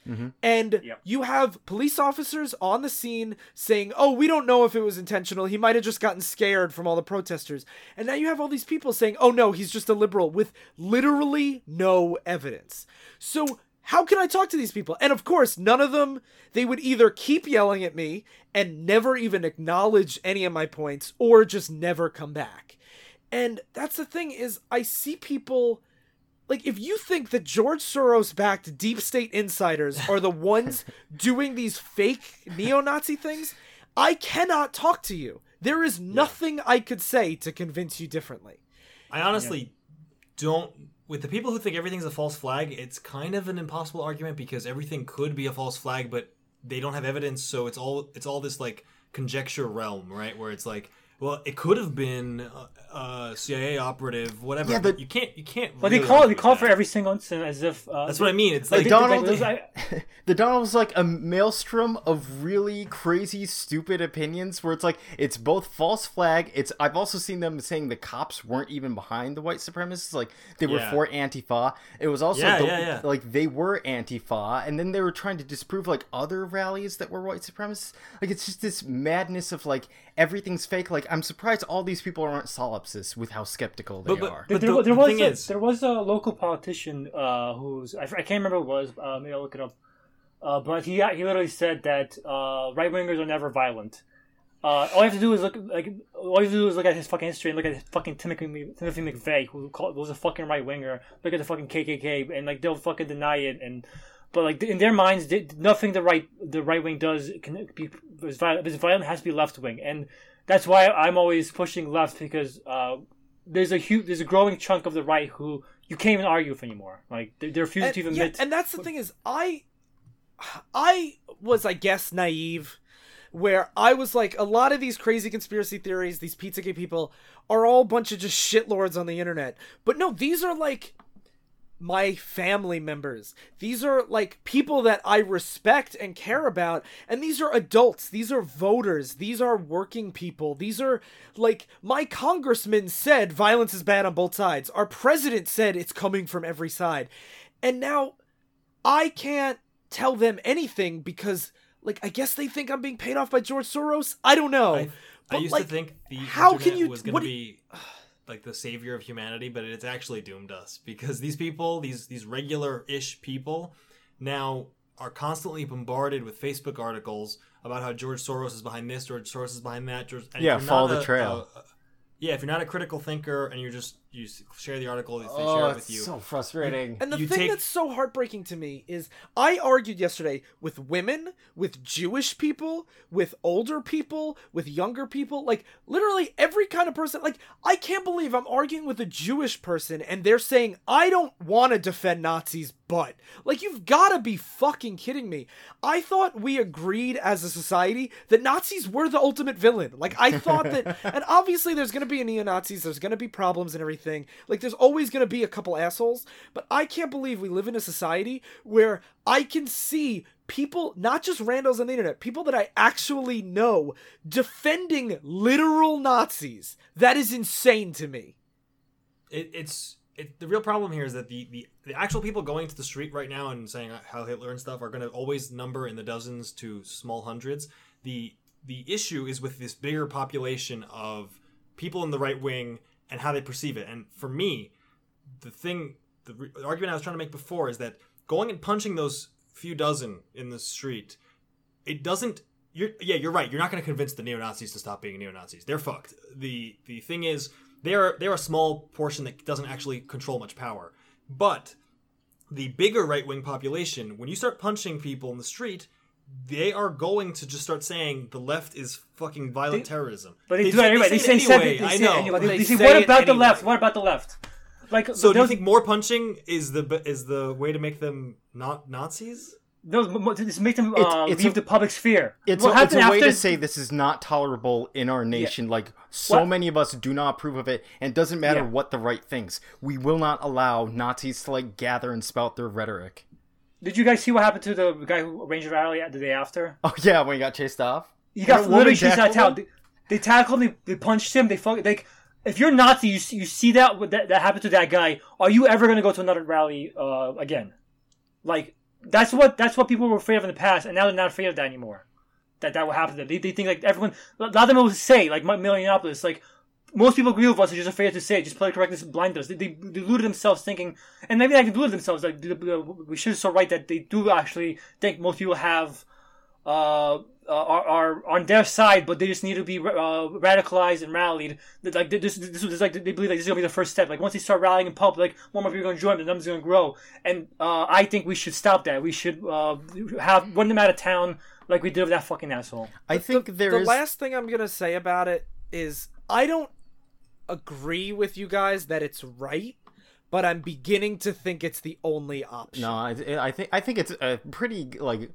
[SPEAKER 1] neo-Nazi. And
[SPEAKER 2] Yep.
[SPEAKER 1] you have police officers on the scene saying, "Oh, we don't know if it was intentional. He might have just gotten scared from all the protesters." And now you have all these people saying, "Oh no, he's just a liberal," with literally no evidence. So how can I talk to these people? And of course, none of them they would either keep yelling at me and never even acknowledge any of my points or just never come back. And that's the thing is I see people like if you think that George Soros backed deep state insiders are the [LAUGHS] ones doing these fake neo-Nazi things, I cannot talk to you. There is nothing I could say to convince you differently.
[SPEAKER 4] I honestly don't. With the people who think everything's a false flag, it's kind of an impossible argument because everything could be a false flag, but they don't have evidence, so it's all it's all this like conjecture realm, right? Where it's like, well, it could have been a, a CIA operative, whatever.
[SPEAKER 3] Yeah,
[SPEAKER 4] but
[SPEAKER 3] but-
[SPEAKER 4] you can't you can't.
[SPEAKER 2] But they call they
[SPEAKER 4] with
[SPEAKER 2] call for every single incident as if uh,
[SPEAKER 4] That's what I mean. It's
[SPEAKER 2] Like,
[SPEAKER 4] like,
[SPEAKER 2] they-
[SPEAKER 3] Donald,
[SPEAKER 2] like, those- I- [LAUGHS]
[SPEAKER 3] the Donald was like a maelstrom of really crazy, stupid opinions. Where it's like it's both false flag. It's I've also seen them saying the cops weren't even behind the white supremacists. Like they were
[SPEAKER 4] Yeah.
[SPEAKER 3] for Antifa. It was also
[SPEAKER 4] Yeah,
[SPEAKER 3] the,
[SPEAKER 4] yeah, yeah.
[SPEAKER 3] like they were Antifa, and then they were trying to disprove like other rallies that were white supremacists. Like it's just this madness of like everything's fake. Like I'm surprised all these people aren't solipsists with how skeptical they
[SPEAKER 4] But- but-
[SPEAKER 3] are.
[SPEAKER 2] There,
[SPEAKER 4] But
[SPEAKER 2] there,
[SPEAKER 4] the-
[SPEAKER 2] there
[SPEAKER 4] the
[SPEAKER 2] was
[SPEAKER 4] thing
[SPEAKER 2] a,
[SPEAKER 4] is-
[SPEAKER 2] there was a local politician uh, who's I, I can't remember who it was. Uh, maybe I'll look it up. Uh, but he he literally said that uh, right wingers are never violent. Uh, all you have to do is look like all you have to do is look at his fucking history and look at his fucking Timothy, Timothy McVeigh, who called, was a fucking right winger. Look at the fucking KKK, and like they'll fucking deny it. And but like in their minds, they, nothing the right the right wing does can be is violent. Is violent has to be left wing, and that's why I'm always pushing left because uh, there's a huge there's a growing chunk of the right who you can't even argue with anymore. Like they, they refuse
[SPEAKER 1] and,
[SPEAKER 2] to even
[SPEAKER 1] yeah,
[SPEAKER 2] admit.
[SPEAKER 1] and that's the thing is I I was I guess naive where I was like a lot of these crazy conspiracy theories, these Pizzagate people are all a bunch of just shitlords on the internet. But no, these are like my family members. These are like people that I respect and care about. And these are adults. These are voters. These are working people. These are like my congressman said violence is bad on both sides. Our president said it's coming from every side. And now I can't tell them anything because like I guess they think I'm being paid off by George Soros. I don't know.
[SPEAKER 4] I, I used
[SPEAKER 1] like,
[SPEAKER 4] to think the
[SPEAKER 1] how can you-
[SPEAKER 4] was going to be like the savior of humanity, but it's actually doomed us because these people, these these regular-ish people, now are constantly bombarded with Facebook articles about how George Soros is behind this, George Soros is behind that. George, and
[SPEAKER 3] Yeah, follow
[SPEAKER 4] not
[SPEAKER 3] the
[SPEAKER 4] a-
[SPEAKER 3] trail.
[SPEAKER 4] a- yeah, if you're not a critical thinker and you're just you share the article, they share
[SPEAKER 3] Oh,
[SPEAKER 4] it
[SPEAKER 3] it's
[SPEAKER 4] with you.
[SPEAKER 3] so frustrating.
[SPEAKER 1] And the
[SPEAKER 4] You
[SPEAKER 1] thing
[SPEAKER 4] take-
[SPEAKER 1] that's so heartbreaking to me is I argued yesterday with women, with Jewish people, with older people, with younger people, like literally every kind of person. Like, I can't believe I'm arguing with a Jewish person and they're saying, I don't want to defend Nazis, but. Like, you've got to be fucking kidding me. I thought we agreed as a society that Nazis were the ultimate villain. Like, I thought that, [LAUGHS] and obviously there's going to be neo Nazis, there's going to be problems and everything. Like, there's always going to be a couple assholes, but I can't believe we live in a society where I can see people, not just randos on the internet, people that I actually know, defending literal Nazis. That is insane to me.
[SPEAKER 4] it, it's it, the real problem here is that the, the the actual people going to the street right now and saying how Hitler and stuff are going to always number in the dozens to small hundreds. The the issue is with this bigger population of people in the right wing and how they perceive it. And for me, the thing, the, re- the argument I was trying to make before is that going and punching those few dozen in the street, it doesn't. You're, yeah, you're right. You're not going to convince the neo Nazis to stop being neo Nazis. They're fucked. the The thing is, they're they're a small portion that doesn't actually control much power. But the bigger right wing population, when you start punching people in the street, they are going to just start saying the left is fucking violent terrorism.
[SPEAKER 2] But they, do
[SPEAKER 4] say-
[SPEAKER 2] it anyway. They, say,
[SPEAKER 4] it
[SPEAKER 2] it
[SPEAKER 4] anyway.
[SPEAKER 2] They
[SPEAKER 4] I
[SPEAKER 2] say it
[SPEAKER 4] know.
[SPEAKER 2] anyway. They,
[SPEAKER 1] They
[SPEAKER 2] they say,
[SPEAKER 1] say
[SPEAKER 2] what
[SPEAKER 1] it
[SPEAKER 2] about the
[SPEAKER 1] anyway.
[SPEAKER 2] left? What about the left? Like,
[SPEAKER 4] So do you think more punching is the is the way to make them not Nazis?
[SPEAKER 2] those to make them uh,
[SPEAKER 3] it's
[SPEAKER 2] leave
[SPEAKER 3] a-
[SPEAKER 2] the public sphere?
[SPEAKER 3] It's
[SPEAKER 2] what
[SPEAKER 3] a, it's a way
[SPEAKER 2] after?
[SPEAKER 3] to say this is not tolerable in our nation. Like so
[SPEAKER 2] What-
[SPEAKER 3] many of us do not approve of it, and it doesn't matter
[SPEAKER 2] Yeah.
[SPEAKER 3] what the right thinks. We will not allow Nazis to like gather and spout their rhetoric.
[SPEAKER 2] Did you guys see what happened to the guy who arranged the rally the day after?
[SPEAKER 3] Oh yeah, when he got chased off.
[SPEAKER 2] He got
[SPEAKER 3] That
[SPEAKER 2] literally chased out of town. They, they tackled him. They, they punched him. They fuck. Like, if you're Nazi, you see- you see that that, that happened to that guy. Are you ever gonna go to another rally uh, again? Like that's what that's what people were afraid of in the past, and now they're not afraid of that anymore. That that will happen to them. They, they think like everyone. A lot of them will say like Minneapolis. Like most people agree with us. Are just afraid to say it. Just political correctness blind us. They, they deluded themselves thinking, and maybe they deluded themselves. Like the- the- we should so right that they do actually think most people have uh, uh, are, are on their side, but they just need to be uh, radicalized and rallied. Like this, this was like they believe like this is gonna be the first step. Like once they start rallying in public, more and more people are gonna join. The numbers are gonna grow, and uh, I think we should stop that. We should uh, have run them out of town like we did with that fucking asshole.
[SPEAKER 3] I think there
[SPEAKER 1] the
[SPEAKER 3] is.
[SPEAKER 1] last thing I'm gonna say about it is I don't agree with you guys that it's right, but I'm beginning to think it's the only option.
[SPEAKER 3] No, I, I think I think it's a pretty like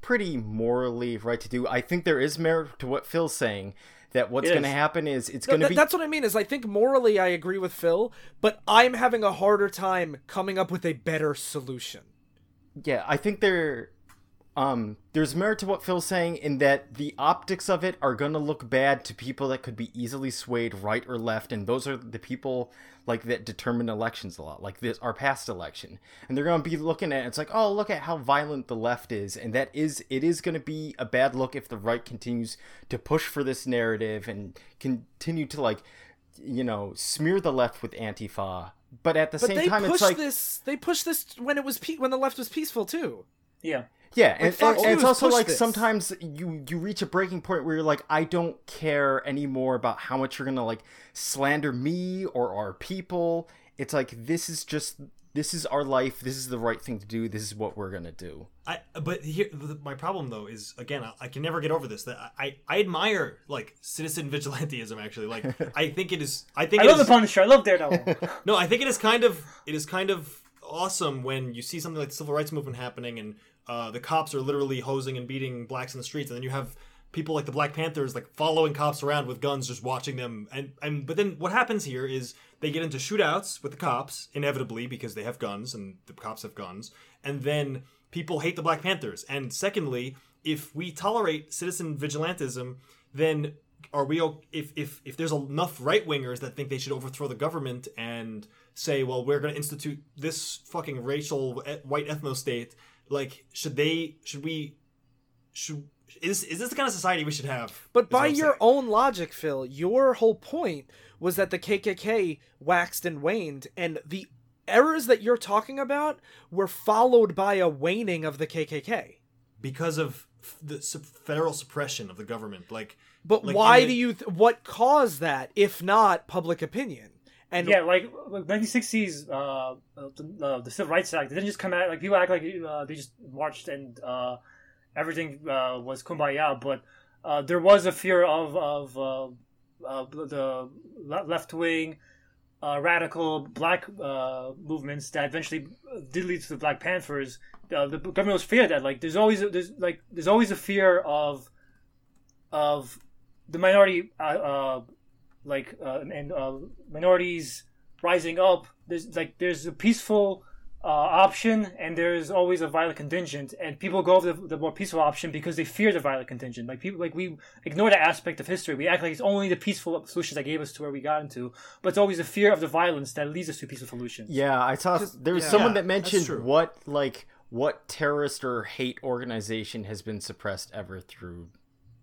[SPEAKER 3] pretty morally right to do. I think there is merit to what Phil's saying. That what's going to happen is it's
[SPEAKER 1] No,
[SPEAKER 3] going to
[SPEAKER 1] th-
[SPEAKER 3] be
[SPEAKER 1] That's what I mean. Is I think morally I agree with Phil, but I'm having a harder time coming up with a better solution.
[SPEAKER 3] yeah. I think there um there's merit to what Phil's saying in that the optics of it are going to look bad to people that could be easily swayed right or left, and those are the people like that determine elections a lot, like this our past election, and they're going to be looking at it, it's like oh look at how violent the left is, and that is it is going to be a bad look if the right continues to push for this narrative and continue to like you know smear the left with antifa. But at the
[SPEAKER 1] But
[SPEAKER 3] same time, it's
[SPEAKER 1] pushed
[SPEAKER 3] like
[SPEAKER 1] this. They pushed this when it was pe- when the left was peaceful too.
[SPEAKER 2] Yeah.
[SPEAKER 3] Yeah, and,
[SPEAKER 1] Fox
[SPEAKER 3] and- and it's also like
[SPEAKER 1] this.
[SPEAKER 3] sometimes you you reach a breaking point where you're like, I don't care anymore about how much you're gonna like slander me or our people. It's like this is just this is our life. This is the right thing to do. This is what we're gonna do.
[SPEAKER 4] I but here my problem though is again I, I can never get over this that I I admire like citizen [LAUGHS] vigilantism actually like [LAUGHS] I think it is I think
[SPEAKER 2] I love
[SPEAKER 4] is-
[SPEAKER 2] the Punisher. I love Daredevil. [LAUGHS]
[SPEAKER 4] No, I think it is kind of it is kind of awesome when you see something like the civil rights movement happening and uh, the cops are literally hosing and beating blacks in the streets, and then you have people like the Black Panthers like following cops around with guns, just watching them. And and but then what happens here is they get into shootouts with the cops inevitably because they have guns and the cops have guns, and then people hate the Black Panthers. And secondly, if we tolerate citizen vigilantism, then are we if if if there's enough right wingers that think they should overthrow the government and say, well, we're going to institute this fucking racial white ethno state, like should they should we should is is this the kind of society we should have?
[SPEAKER 1] But by your
[SPEAKER 4] saying.
[SPEAKER 1] own logic, Phil, your whole point was that the KKK waxed and waned, and the errors that you're talking about were followed by a waning of the KKK.
[SPEAKER 4] because of the federal suppression of the government. Like,
[SPEAKER 1] But
[SPEAKER 4] Like,
[SPEAKER 1] why
[SPEAKER 4] the-
[SPEAKER 1] do you? Th- what caused that, if not public opinion? And
[SPEAKER 2] yeah, like, like 1960s, uh, the, uh, the Civil Rights Act. They didn't just come out like people act like uh, they just marched and uh, everything uh, was kumbaya, but uh, there was a fear of of the left wing. Radical black movements that eventually did lead to the Black Panthers. The government was feared that like there's always there's like there's always a fear of of the minority like uh, and uh, minorities rising up. There's like there's a peaceful uh, option and there's always a violent contingent, and people go for the, the more peaceful option because they fear the violent contingent. Like people, like we ignore that aspect of history. We act like it's only the peaceful solutions that gave us to where we got into, but it's always the fear of the violence that leads us to peaceful solutions.
[SPEAKER 3] Yeah, I saw there was
[SPEAKER 1] yeah.
[SPEAKER 3] someone
[SPEAKER 4] Yeah,
[SPEAKER 3] that mentioned what like what terrorist or hate organization has been suppressed ever through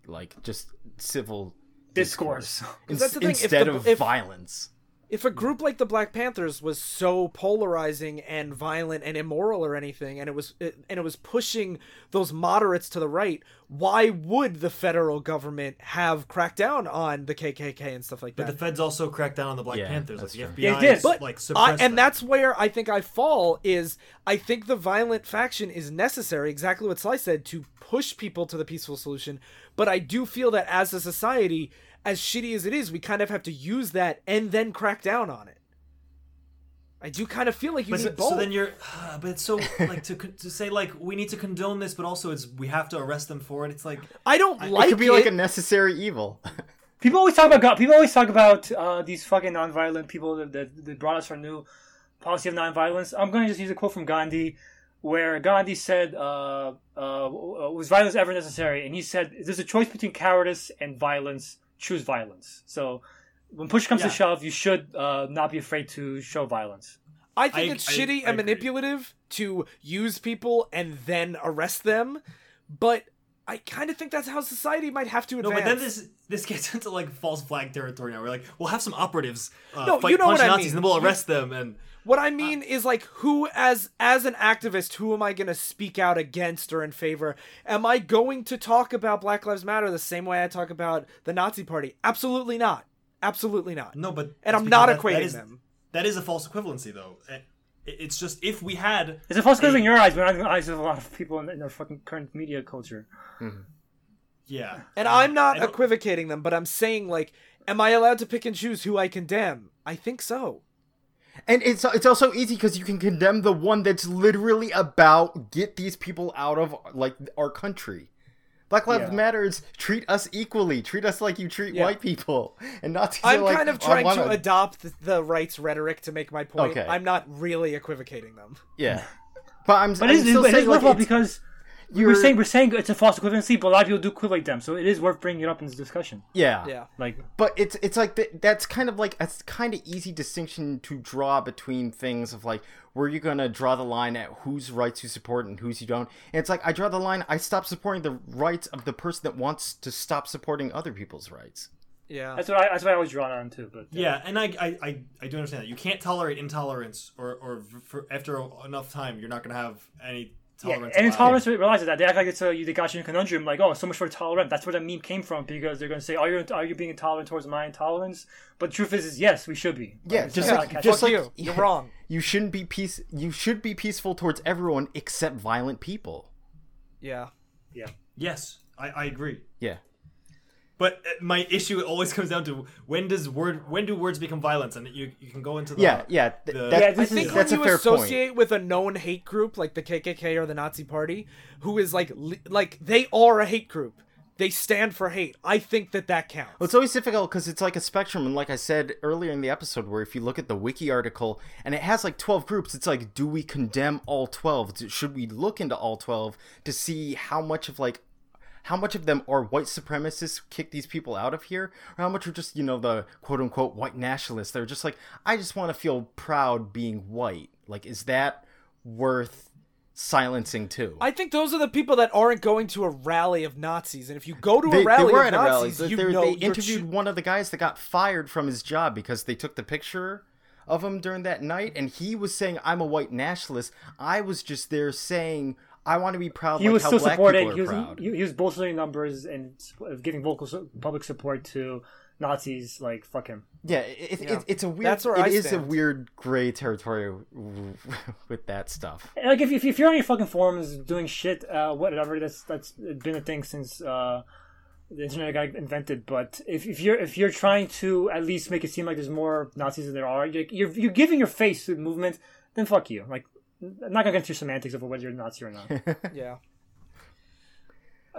[SPEAKER 3] like just civil
[SPEAKER 2] Discourse. [LAUGHS]
[SPEAKER 3] ins-
[SPEAKER 1] that's the thing, if
[SPEAKER 3] instead
[SPEAKER 1] the-
[SPEAKER 3] of
[SPEAKER 1] if-
[SPEAKER 3] violence.
[SPEAKER 1] if a group like the Black Panthers was so polarizing and violent and immoral or anything, and it was it, and it was pushing those moderates to the right, why would the federal government have cracked down on the KKK and stuff like that?
[SPEAKER 4] but the feds also cracked down on the Black
[SPEAKER 3] Yeah,
[SPEAKER 4] Panthers. Like the
[SPEAKER 3] true.
[SPEAKER 4] FBI,
[SPEAKER 2] Yeah, it did.
[SPEAKER 1] but
[SPEAKER 4] like
[SPEAKER 1] I, and
[SPEAKER 4] them.
[SPEAKER 1] that's where I think I fall is I think the violent faction is necessary, exactly what Sly said, to push people to the peaceful solution. But I do feel that as a society, as shitty as it is, we kind of have to use that and then crack down on it. I do kind of feel like you
[SPEAKER 4] But
[SPEAKER 1] need
[SPEAKER 4] so,
[SPEAKER 1] both.
[SPEAKER 4] so then you're, [SIGHS] but it's so [LAUGHS] like to to say like we need to condone this, but also it's we have to arrest them for it. It's like
[SPEAKER 1] I don't
[SPEAKER 3] It
[SPEAKER 1] like It
[SPEAKER 3] could be
[SPEAKER 1] it.
[SPEAKER 3] like a necessary evil. [LAUGHS]
[SPEAKER 2] People always talk about God. People always talk about uh, these fucking nonviolent people that, that, that brought us our new policy of nonviolence. I'm going to just use a quote from Gandhi, where Gandhi said, uh, uh, "Was violence ever necessary?" And he said, "There's a choice between cowardice and violence. Choose violence." So, when push comes
[SPEAKER 4] Yeah.
[SPEAKER 2] to shove, you should uh, not be afraid to show violence.
[SPEAKER 1] I think
[SPEAKER 4] I-
[SPEAKER 1] it's
[SPEAKER 4] I-
[SPEAKER 1] shitty
[SPEAKER 4] I
[SPEAKER 1] and
[SPEAKER 4] agree.
[SPEAKER 1] manipulative to use people and then arrest them, but I kind of think that's how society might have to advance.
[SPEAKER 4] no, but then this this gets [LAUGHS] into like false flag territory now. We're like we'll have some operatives uh,
[SPEAKER 1] No,
[SPEAKER 4] fight
[SPEAKER 1] you know
[SPEAKER 4] punch
[SPEAKER 1] what I
[SPEAKER 4] Nazis,
[SPEAKER 1] mean.
[SPEAKER 4] and then we'll
[SPEAKER 1] You-
[SPEAKER 4] arrest them. And
[SPEAKER 1] What I mean uh, is like who as as an activist, who am I going to speak out against or in favor? Am I going to talk about Black Lives Matter the same way I talk about the Nazi party? Absolutely not. Absolutely not.
[SPEAKER 4] no, but
[SPEAKER 1] and I'm not
[SPEAKER 4] because that- that
[SPEAKER 1] equating
[SPEAKER 4] is-
[SPEAKER 1] them.
[SPEAKER 4] That is a false equivalency, though. Uh, it's just if we had
[SPEAKER 2] It's a false equivalency in your eyes, but not in the eyes of a lot of people in, in our fucking current media culture. Mm-hmm.
[SPEAKER 4] yeah,
[SPEAKER 1] And um, I'm not
[SPEAKER 4] I don't-
[SPEAKER 1] equivocating them, but I'm saying like am I allowed to pick and choose who I condemn? I think so.
[SPEAKER 3] And it's it's also easy because you can condemn the one that's literally about get these people out of like our country. Black Lives
[SPEAKER 2] Yeah.
[SPEAKER 3] Matter is treat us equally, treat us like you treat
[SPEAKER 1] Yeah.
[SPEAKER 3] white people, and not. To
[SPEAKER 1] I'm
[SPEAKER 3] like,
[SPEAKER 1] kind of trying
[SPEAKER 3] wanna-"
[SPEAKER 1] to adopt the, the rights rhetoric to make my point.
[SPEAKER 3] Okay.
[SPEAKER 1] I'm not really equivocating them.
[SPEAKER 3] Yeah, but I'm.
[SPEAKER 2] But
[SPEAKER 3] I'm
[SPEAKER 2] it is,
[SPEAKER 3] still
[SPEAKER 2] but it
[SPEAKER 3] saying,
[SPEAKER 2] is
[SPEAKER 3] like,
[SPEAKER 2] worthwhile
[SPEAKER 3] it's-
[SPEAKER 2] because
[SPEAKER 3] you're-
[SPEAKER 2] we're saying we're saying it's a false equivalency, but a lot of people do equate them, so it is worth bringing it up in this discussion.
[SPEAKER 3] yeah,
[SPEAKER 1] Yeah.
[SPEAKER 2] Like,
[SPEAKER 3] but it's it's like th- that's kind of like a kind of easy distinction to draw between things of like where you're gonna draw the line at whose rights you support and whose you don't. And it's like I draw the line. I stop supporting the rights of the person that wants to stop supporting other people's rights.
[SPEAKER 1] Yeah.
[SPEAKER 2] that's what I that's what I was drawn on too. But uh,
[SPEAKER 4] yeah, and I, I I I do understand that you can't tolerate intolerance, or or for, after enough time, you're not going to have any
[SPEAKER 2] Yeah,
[SPEAKER 4] tolerance.
[SPEAKER 2] and
[SPEAKER 4] allowed.
[SPEAKER 2] intolerance realizes that they act like it's a they got you in a conundrum. Like, oh, so much for tolerant. That's where that meme came from because they're going to say, are you are you being intolerant towards my intolerance? But the truth is, is yes, we should be.
[SPEAKER 3] Yeah,
[SPEAKER 2] It's
[SPEAKER 3] just
[SPEAKER 2] not
[SPEAKER 3] like just like
[SPEAKER 1] you. You're wrong.
[SPEAKER 3] You shouldn't be peace. You should be peaceful towards everyone except violent people.
[SPEAKER 1] Yeah.
[SPEAKER 2] yeah.
[SPEAKER 4] Yes, I, I agree.
[SPEAKER 3] Yeah.
[SPEAKER 4] But uh, my issue always [LAUGHS] comes down to when does word when do words become violence, and you you can go into the
[SPEAKER 3] Yeah, yeah, th-
[SPEAKER 4] the-
[SPEAKER 3] that-
[SPEAKER 2] Yeah,
[SPEAKER 1] I
[SPEAKER 2] this
[SPEAKER 1] think
[SPEAKER 2] is-
[SPEAKER 1] when
[SPEAKER 3] that's a
[SPEAKER 1] you
[SPEAKER 3] fair
[SPEAKER 1] associate with a known hate group like the KKK or the Nazi Party, who is like like they are a hate group, they stand for hate. I think that that counts.
[SPEAKER 3] Well, it's always difficult because it's like a spectrum, and like I said earlier in the episode, where if you look at the wiki article and it has like twelve groups, it's like, do we condemn all twelve? Should we look into all twelve to see how much of like how much of them are white supremacists kick these people out of here, or how much are just you know the quote unquote white nationalists? They're just like, I just want to feel proud being white. Like, is that worth silencing too?
[SPEAKER 1] I think those are the people that aren't going to a rally of Nazis, and if you go to a rally
[SPEAKER 3] they were
[SPEAKER 1] of
[SPEAKER 3] at a rally.
[SPEAKER 1] Nazis,
[SPEAKER 3] They,
[SPEAKER 1] you know
[SPEAKER 3] they interviewed
[SPEAKER 1] choo-
[SPEAKER 3] one of the guys that got fired from his job because they took the picture of him during that night, and he was saying, "I'm a white nationalist." I was just there saying, "I want to be proud."
[SPEAKER 2] he
[SPEAKER 3] like
[SPEAKER 2] was
[SPEAKER 3] how
[SPEAKER 2] still
[SPEAKER 3] black
[SPEAKER 2] supporting.
[SPEAKER 3] people
[SPEAKER 2] He
[SPEAKER 3] are
[SPEAKER 2] was
[SPEAKER 3] proud.
[SPEAKER 2] he, he was bolstering numbers and s- giving vocal su- public support to Nazis. Like fuck him.
[SPEAKER 3] Yeah, it,
[SPEAKER 1] Yeah.
[SPEAKER 3] It, it's a weird.
[SPEAKER 1] That's where
[SPEAKER 3] it
[SPEAKER 1] I
[SPEAKER 3] is a weird gray territory [LAUGHS] with that stuff.
[SPEAKER 2] And, Like if, if if you're on your fucking forums doing shit, uh, whatever, that's that's been a thing since uh, the internet got invented. But if, if you're if you're trying to at least make it seem like there's more Nazis than there are, you're you're, you're giving your face to the movement, then fuck you. Like I'm not gonna get into semantics of whether you're a Nazi or not. [LAUGHS]
[SPEAKER 1] Yeah.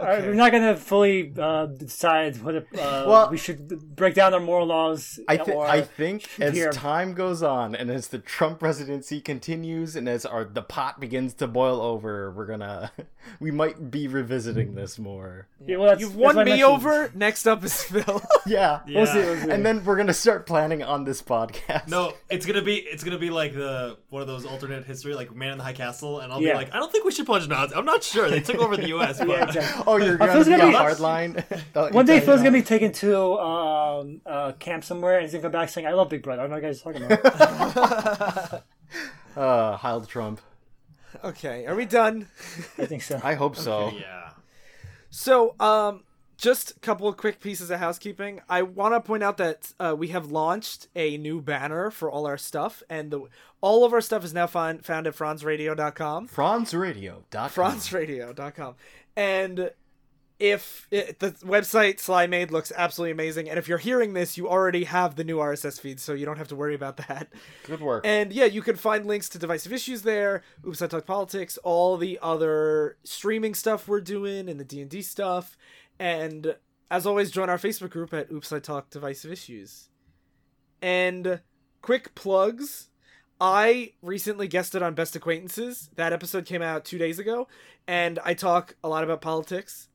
[SPEAKER 2] Uh, we're not gonna fully uh, decide whether uh,
[SPEAKER 3] Well-
[SPEAKER 2] we should break down our moral laws.
[SPEAKER 3] I, th-
[SPEAKER 2] or
[SPEAKER 3] I think as
[SPEAKER 2] here.
[SPEAKER 3] time goes on and as the Trump presidency continues and as our the pot begins to boil over, we're gonna [LAUGHS] we might be revisiting this more.
[SPEAKER 2] Yeah, well,
[SPEAKER 1] You've won me over. Next up is Phil. [LAUGHS]
[SPEAKER 3] Yeah. [LAUGHS]
[SPEAKER 4] Yeah.
[SPEAKER 2] We'll see, we'll see.
[SPEAKER 3] And then we're gonna start planning on this podcast.
[SPEAKER 4] No, it's gonna be it's gonna be like the one of those alternate history, like Man in the High Castle, and I'll
[SPEAKER 2] Yeah.
[SPEAKER 4] be like, I don't think we should punch Nazis. I'm not sure. They took over the U.S. But
[SPEAKER 2] Yeah, exactly.
[SPEAKER 3] Oh, you're gonna
[SPEAKER 2] feel it's
[SPEAKER 3] be
[SPEAKER 2] gonna
[SPEAKER 3] a
[SPEAKER 2] be-
[SPEAKER 3] hard line. [LAUGHS]
[SPEAKER 2] One day Phil's gonna be taken to um, uh, camp somewhere, and he's gonna come back saying, "I love Big Brother." I don't know what you guys are talking about. [LAUGHS]
[SPEAKER 3] uh, Heil Trump.
[SPEAKER 1] okay, are we done?
[SPEAKER 2] I think so.
[SPEAKER 3] I hope so.
[SPEAKER 4] yeah,
[SPEAKER 1] So, um, just a couple of quick pieces of housekeeping. I want to point out that uh, we have launched a new banner for all our stuff, and the all of our stuff is now found found at franzradio.com.
[SPEAKER 3] FranzRadio.com.
[SPEAKER 1] franzradio.com. And if it, the website Slymade looks absolutely amazing, and if you're hearing this, you already have the new RSS feed, so you don't have to worry about that.
[SPEAKER 3] Good work.
[SPEAKER 1] And yeah, you can find links to divisive issues there. Oops, I talk politics. All the other streaming stuff we're doing and the D and D stuff. And as always, join our Facebook group at Oops, I talk divisive issues. And quick plugs. I recently guested on Best Acquaintances. That episode came out two days ago, and I talk a lot about politics.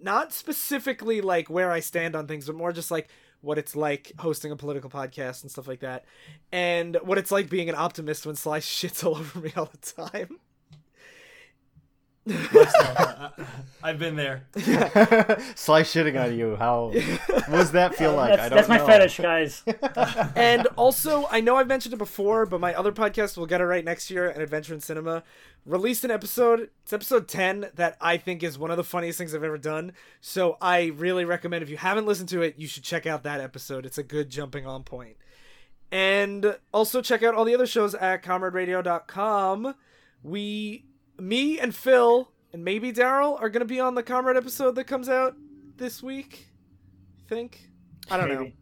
[SPEAKER 1] Not specifically like where I stand on things, but more just like what it's like hosting a political podcast and stuff like that, and what it's like being an optimist when Sly [LAUGHS] shits all over me all the time.
[SPEAKER 4] I've been there. [LAUGHS]
[SPEAKER 3] Sly shitting on you. How what does that feel like?
[SPEAKER 2] that's
[SPEAKER 3] I don't
[SPEAKER 2] that's my
[SPEAKER 3] know.
[SPEAKER 2] fetish, guys. [LAUGHS]
[SPEAKER 1] and also, I know I've mentioned it before, but my other podcast, We'll Get It Right Next Year, An Adventure in Cinema, released an episode. It's episode 10 that I think is one of the funniest things I've ever done. So I really recommend, if you haven't listened to it, you should check out that episode. It's a good jumping on point. And also check out all the other shows at comraderadio.com. We, me and Phil, and maybe Daryl are going to be on the Comrade episode that comes out this week. I think. I don't know.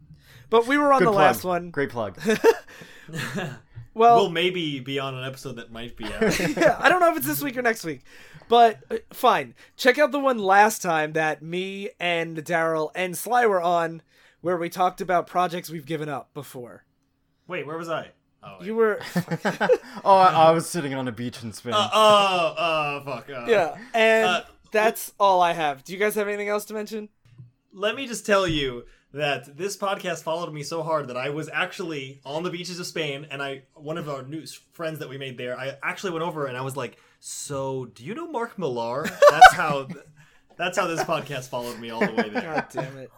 [SPEAKER 1] But we were on
[SPEAKER 3] Good
[SPEAKER 1] the
[SPEAKER 3] plug.
[SPEAKER 1] last one.
[SPEAKER 3] Great plug. [LAUGHS] [LAUGHS]
[SPEAKER 1] Well,
[SPEAKER 4] we'll maybe be on an episode that might be out. [LAUGHS]
[SPEAKER 1] yeah, I don't know if it's this week or next week, but uh, fine. Check out the one last time that me and Daryl and Sly were on, where we talked about projects we've given up before.
[SPEAKER 4] Wait, where was I? Oh, wait.
[SPEAKER 1] You were, [LAUGHS] [LAUGHS]
[SPEAKER 3] oh, I, I was sitting on a beach in Spain.
[SPEAKER 4] Uh, oh, oh, fuck. Uh,
[SPEAKER 1] yeah, and
[SPEAKER 4] Uh,
[SPEAKER 1] that's all I have. Do you guys have anything else to mention?
[SPEAKER 4] Let me just tell you that this podcast followed me so hard that I was actually on the beaches of Spain, and I one of our new friends that we made there. I actually went over and I was like, "So, do you know Mark Millar?" That's how. [LAUGHS] That's how this podcast followed me all the way there.
[SPEAKER 1] God damn it!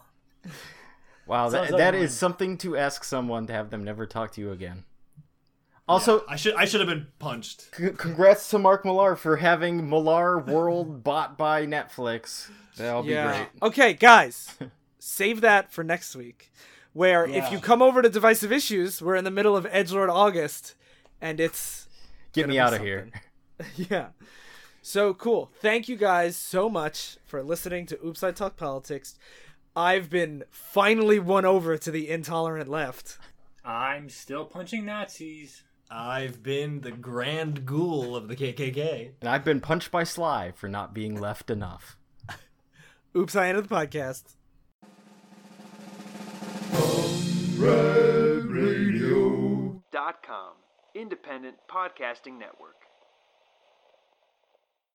[SPEAKER 3] wow, that,
[SPEAKER 2] Sounds like
[SPEAKER 3] that
[SPEAKER 2] mine.
[SPEAKER 3] is something to ask someone to have them never talk to you again. Also,
[SPEAKER 4] I should I should have been punched.
[SPEAKER 3] c- congrats to Mark Millar for having Millarworld [LAUGHS] bought by Netflix. That'll be great.
[SPEAKER 1] Okay, guys, [LAUGHS] save that for next week. Where if you come over to Divisive Issues, we're in the middle of Edgelord August, and it's
[SPEAKER 3] Get me out of here. [LAUGHS]
[SPEAKER 1] yeah. So cool. Thank you guys so much for listening to Oops I Talk Politics. I've been finally won over to the intolerant left.
[SPEAKER 2] I'm still punching Nazis.
[SPEAKER 4] I've been the grand ghoul of the KKK.
[SPEAKER 3] And I've been punched by Sly for not being left enough. [LAUGHS]
[SPEAKER 1] Oops, I ended the podcast.
[SPEAKER 5] dot com independent podcasting network